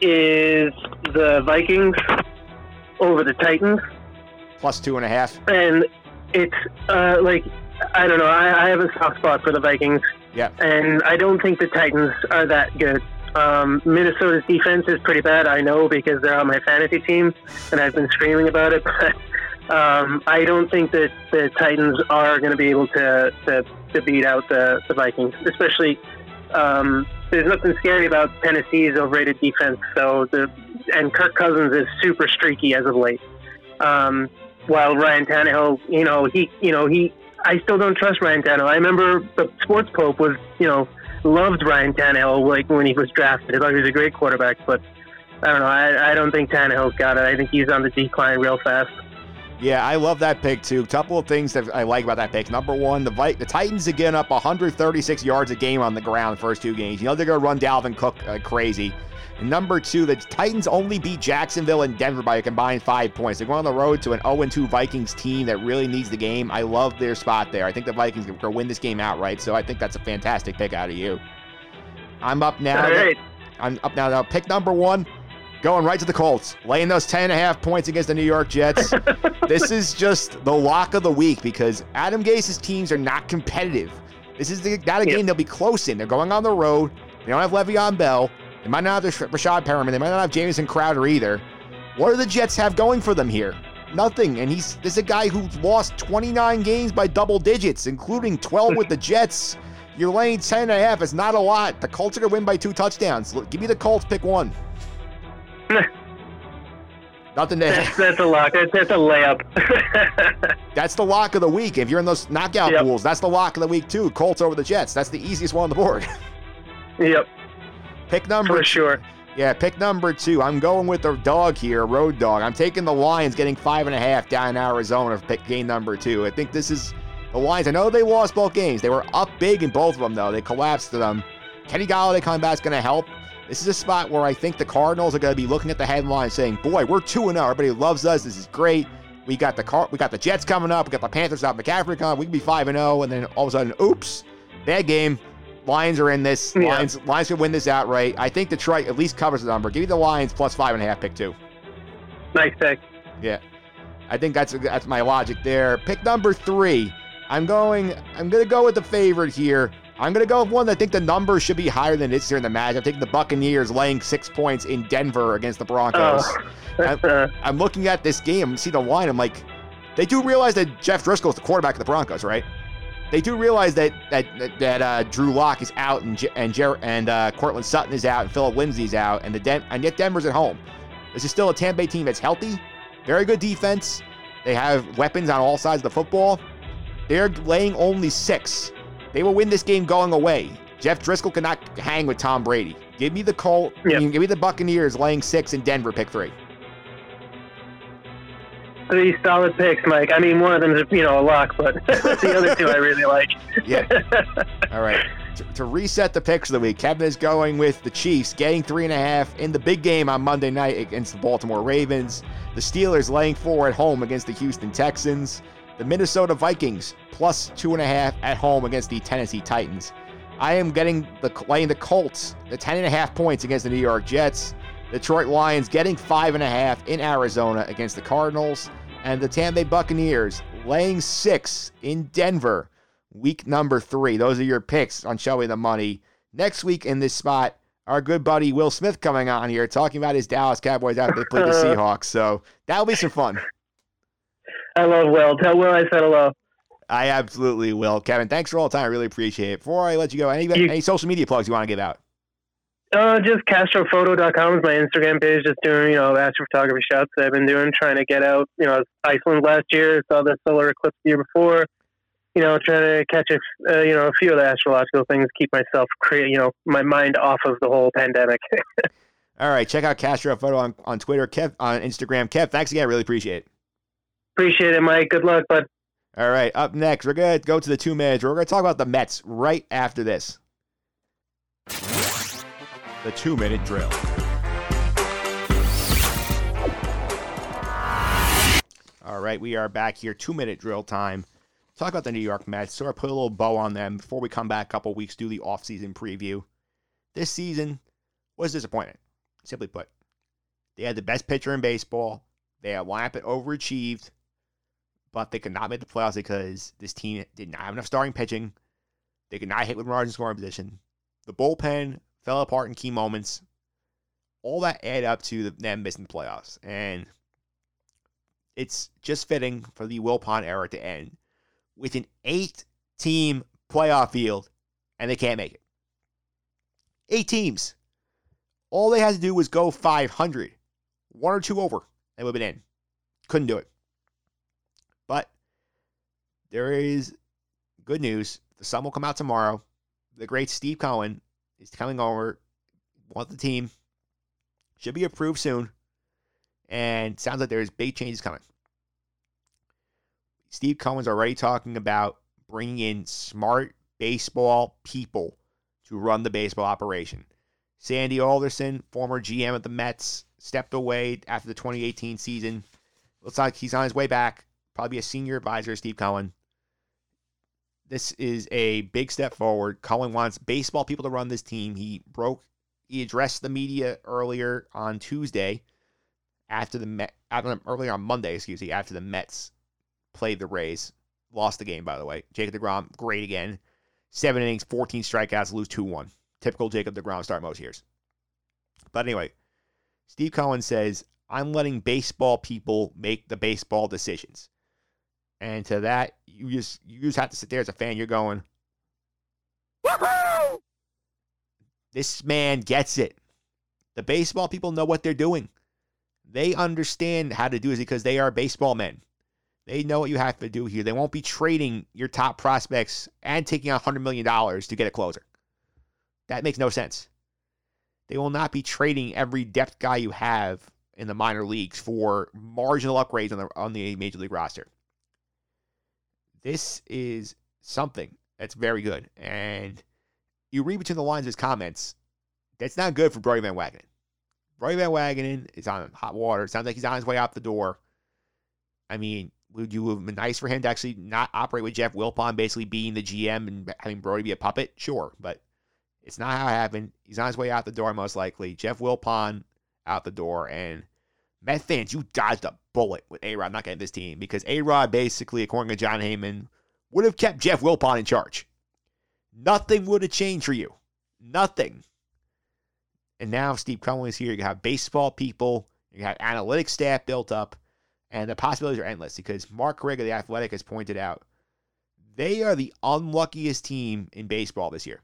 is the Vikings over the Titans, Plus two and a half. and it's uh, like I don't know. I, I have a soft spot for the Vikings, Yeah. and I don't think the Titans are that good. Um, Minnesota's defense is pretty bad. I know because they're on my fantasy team, and I've been screaming about it. But um, I don't think that the Titans are going to be able to, to, to beat out the, the Vikings, especially. Um, there's nothing scary about Tennessee's overrated defense. So the and Kirk Cousins is super streaky as of late. Um, while Ryan Tannehill, you know, he, you know, he, I still don't trust Ryan Tannehill. I remember the sports pope was, you know, loved Ryan Tannehill like when he was drafted. I thought he was a great quarterback, but I don't know. I, I don't think Tannehill's got it. I think he's on the decline real fast. Yeah, I love that pick too. Couple of things that I like about that pick. Number one, the Vi- the Titans again up 136 yards a game on the ground first two games. You know they're gonna run Dalvin Cook uh, crazy. And number two, the Titans only beat Jacksonville and Denver by a combined five points. They're going on the road to an 0-2 Vikings team that really needs the game. I love their spot there. I think the Vikings are going to win this game outright. So I think that's a fantastic pick out of you. I'm up now. All right. I'm up now. Now pick number one. Going right to the Colts, laying those 10 and a half points against the New York Jets. this is just the lock of the week because Adam Gase's teams are not competitive. This is the, not a game they'll be close in. They're going on the road. They don't have Le'Veon Bell. They might not have Breshad Perriman. They might not have Jamison Crowder either. What do the Jets have going for them here? Nothing. And he's this is a guy who's lost 29 games by double digits, including 12 with the Jets. You're laying 10 and a half. It's not a lot. The Colts are going to win by two touchdowns. Look, Give me the Colts. Pick one. Nothing to That's, that's a lock. That's, that's a layup. That's the lock of the week. If you're in those knockout Yep. pools, that's the lock of the week too. Colts over the Jets. That's the easiest one on the board. yep. Pick number For sure. Yeah, pick number two. I'm going with the dog here, road dog. I'm taking the Lions, getting five and a half down in Arizona for pick game number two. I think this is the Lions. I know they lost both games. They were up big in both of them, though. They collapsed to them. Kenny Golladay coming back is going to help. This is a spot where I think the Cardinals are going to be looking at the headline saying, "Boy, we're two and zero. Everybody loves us. This is great. We got the car. We got the Jets coming up. We got the Panthers out. McCaffrey coming. We can be five and zero. And then all of a sudden, oops, bad game. Lions are in this. Yeah. Lions Lions can win this outright. I think Detroit at least covers the number. Give me the Lions plus five and a half. Pick two. Nice pick. Yeah, I think that's that's my logic there. Pick number three. I'm going. I'm gonna go with the favorite here. I'm gonna go with one that I think the number should be higher than it is here in the match. I'm taking the Buccaneers laying six points in Denver against the Broncos. Oh. I'm, I'm looking at this game, see the line. I'm like, they do realize that Jeff Driskel is the quarterback of the Broncos, right? They do realize that that that, that uh, Drew Lock is out and J- and Jer- and uh, Courtland Sutton is out and Phillip Lindsay's out and the Den- and yet Denver's at home. This is still a Tampa Bay team that's healthy, very good defense. They have weapons on all sides of the football. They're laying only six. They will win this game going away. Jeff Driskel cannot hang with Tom Brady. Give me the Colt. Yep. Give me the Buccaneers laying six in Denver. Pick three. Three solid picks, Mike. I mean, one of them is you know a lock, but the other two I really like. Yeah. All right. To, to reset the picks of the week, Kevin is going with the Chiefs getting three and a half in the big game on Monday night against the Baltimore Ravens. The Steelers laying four at home against the Houston Texans. The Minnesota Vikings plus two and a half at home against the Tennessee Titans. I am getting the laying the Colts the ten and a half points against the New York Jets. Detroit Lions getting five and a half in Arizona against the Cardinals, and the Tampa Bay Buccaneers laying six in Denver week number three. Those are your picks on showing the money. Next week in this spot, our good buddy Will Smith coming on here talking about his Dallas Cowboys after they played the Seahawks. So that'll be some fun. I love Will. Tell Will I said hello. I absolutely will. Kevin, thanks for all the time. I really appreciate it. Before I let you go, any, any social media plugs you want to give out? Uh, just castrophoto.com is my Instagram page. Just doing, you know, astrophotography shots that I've been doing, trying to get out. You know, Iceland last year, saw the solar eclipse the year before. You know, trying to catch a, uh, you know, a few of the astrological things, keep myself, create, you know, my mind off of the whole pandemic. All right, check out Castro Photo on, on Twitter, Kev on Instagram. Kev, thanks again. I really appreciate it. Appreciate it, Mike. Good luck, bud. All right, up next, we're going to go to the two minutes. We're going to talk about the Mets right after this. The two minute drill. All right, we are back here. Two minute drill time. talk about the New York Mets, sort of put a little bow on them before we come back a couple weeks, do the offseason preview. This season was disappointing, simply put. They had the best pitcher in baseball. They had lineup that overachieved, but they could not make the playoffs because this team did not have enough starting pitching. They could not hit with runners in scoring position. The bullpen fell apart in key moments. All that add up to them missing the playoffs. And it's just fitting for the Wilpon era to end with an eight team playoff field, and they can't make it. Eight teams. All they had to do was go 500, one or two over, and would have been in. Couldn't do it. There is good news. The sun will come out tomorrow. The great Steve Cohen is coming over, want the team. Should be approved soon. And sounds like there's big changes coming. Steve Cohen's already talking about bringing in smart baseball people to run the baseball operation. Sandy Alderson, former GM of the Mets, stepped away after the 2018 season. Looks like he's on his way back. Probably a senior advisor, Steve Cohen. This is a big step forward. Cohen wants baseball people to run this team. He broke, he addressed the media earlier on Tuesday after the Met, uh, after, earlier on Monday, excuse me, after the Mets played the Rays. Lost the game, by the way. Jacob DeGrom, great again. Seven innings, 14 strikeouts, lose 2 1. Typical Jacob DeGrom start most years. But anyway, Steve Cohen says, I'm letting baseball people make the baseball decisions. And to that, you just you just have to sit there as a fan. You're going, Woo-hoo! This man gets it. The baseball people know what they're doing. They understand how to do it because they are baseball men. They know what you have to do here. They won't be trading your top prospects and taking $100 million to get a closer. That makes no sense. They will not be trading every depth guy you have in the minor leagues for marginal upgrades on the on the major league roster. This is something that's very good. And you read between the lines of his comments, that's not good for Brodie Van Wagenen. Brodie Van Wagenen is on hot water. It sounds like he's on his way out the door. I mean, would you have been nice for him to actually not operate with Jeff Wilpon basically being the GM and having Brodie be a puppet? Sure, but it's not how it happened. He's on his way out the door, most likely. Jeff Wilpon out the door. And Met fans, you dodged a bullet with A Rod not getting this team because A Rod basically, according to Jon Heyman, would have kept Jeff Wilpon in charge. Nothing would have changed for you. Nothing. And now Steve Cohen is here. You have baseball people, you have analytics staff built up, and the possibilities are endless because Mark Riga, the athletic, has pointed out they are the unluckiest team in baseball this year.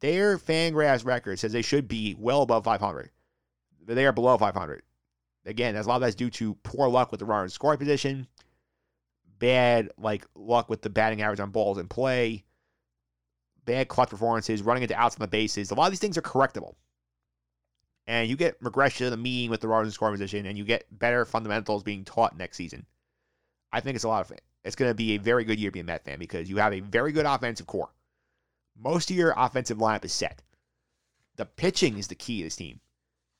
Their Fangraphs record says they should be well above 500. But they are below 500. Again, that's a lot of that's due to poor luck with the runner in scoring position, bad like luck with the batting average on balls in play, bad clutch performances, running into outs on the bases. A lot of these things are correctable. And you get regression of the mean with the runners in scoring position, and you get better fundamentals being taught next season. I think it's a lot of it. It's going to be a very good year being a Met fan because you have a very good offensive core. Most of your offensive lineup is set. The pitching is the key to this team.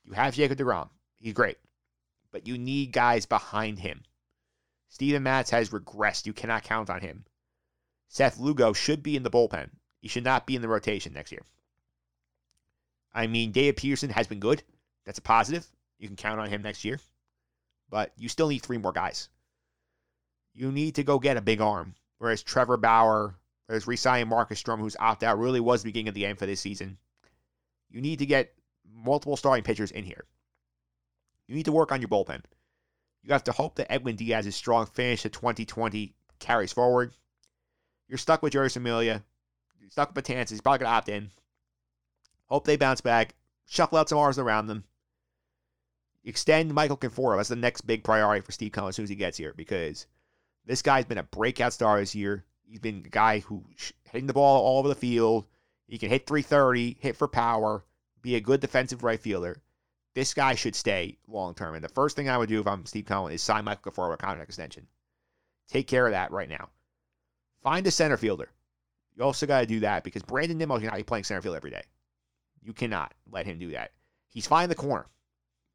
You have Jacob DeGrom. He's great. But you need guys behind him. Steven Matz has regressed. You cannot count on him. Seth Lugo should be in the bullpen. He should not be in the rotation next year. I mean, David Peterson has been good. That's a positive. You can count on him next year. But you still need three more guys. You need to go get a big arm. Whereas Trevor Bauer, whereas resigning Marcus Stroman, who's opt out, really was the beginning of the end for this season. You need to get multiple starting pitchers in here. You need to work on your bullpen. You have to hope that Edwin Diaz's strong finish to 2020 carries forward. You're stuck with Jeurys Familia. You're stuck with Betances. He's probably going to opt in. Hope they bounce back. Shuffle out some arms around them. Extend Michael Conforto. That's the next big priority for Steve Cohen as soon as he gets here because this guy's been a breakout star this year. He's been a guy who hitting the ball all over the field. He can hit 330, hit for power, be a good defensive right fielder. This guy should stay long term. And the first thing I would do if I'm Steve Cohen is sign Michael Conforto a contract extension. Take care of that right now. Find a center fielder. You also got to do that because Brandon Nimmo cannot be playing center field every day. You cannot let him do that. He's fine in the corner,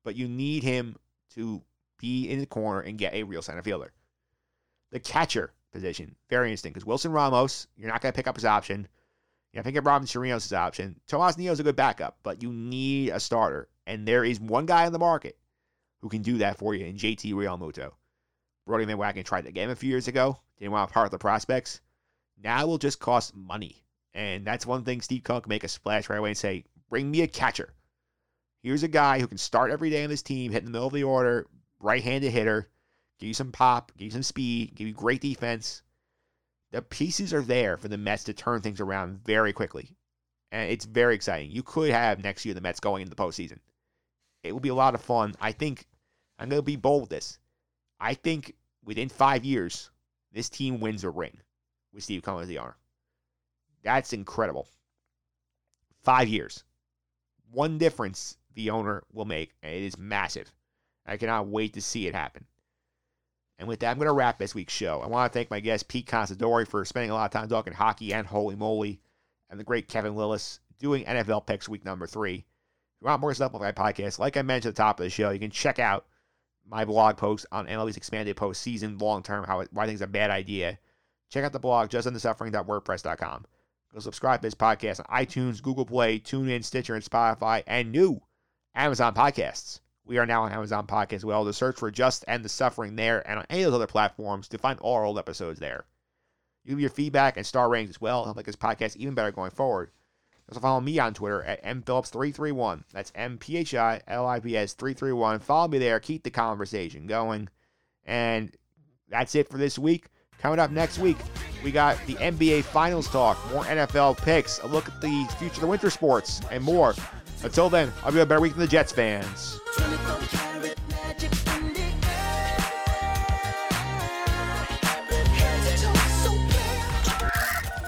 but you need him to be in the corner and get a real center fielder. The catcher position. Very interesting because Wilson Ramos, you're not going to pick up his option. You're not picking up Robin Chirinos' option. Tomas Nido's a good backup, but you need a starter. And there is one guy in the market who can do that for you in JT Realmuto. Brodie Van Wagen tried the game a few years ago. Didn't want to part of the prospects. Now it will just cost money. And that's one thing Steve Kunk make a splash right away and say, bring me a catcher. Here's a guy who can start every day on this team, hit in the middle of the order, right-handed hitter, give you some pop, give you some speed, give you great defense. The pieces are there for the Mets to turn things around very quickly. And it's very exciting. You could have next year the Mets going into the postseason. It will be a lot of fun. I think I'm going to be bold with this. I think within five years, this team wins a ring with Steve Cohen as the owner. That's incredible. Five years. One difference the owner will make, and it is massive. I cannot wait to see it happen. And with that, I'm going to wrap this week's show. I want to thank my guest, Pete Considori, for spending a lot of time talking hockey and holy moly, and the great Kevin Lillis doing NFL picks week number three. If you want more stuff on my podcast, like I mentioned at the top of the show, you can check out my blog post on MLB's expanded postseason long term, how why I think it's a bad idea. Check out the blog, justendthesuffering.wordpress.com. Go subscribe to this podcast on iTunes, Google Play, TuneIn, Stitcher, and Spotify, and new Amazon Podcasts. We are now on Amazon Podcast as well. To search for Just End the Suffering there and on any of those other platforms to find all our old episodes there. Give your feedback and star ratings as well. Help make this podcast even better going forward. Also follow me on Twitter at mphillips331. That's M-P-H-I-L-I-P-S 331. Follow me there. Keep the conversation going. And that's it for this week. Coming up next week, we got the NBA Finals talk, more NFL picks, a look at the future of the winter sports, and more. Until then, I'll be a better week than the Jets fans.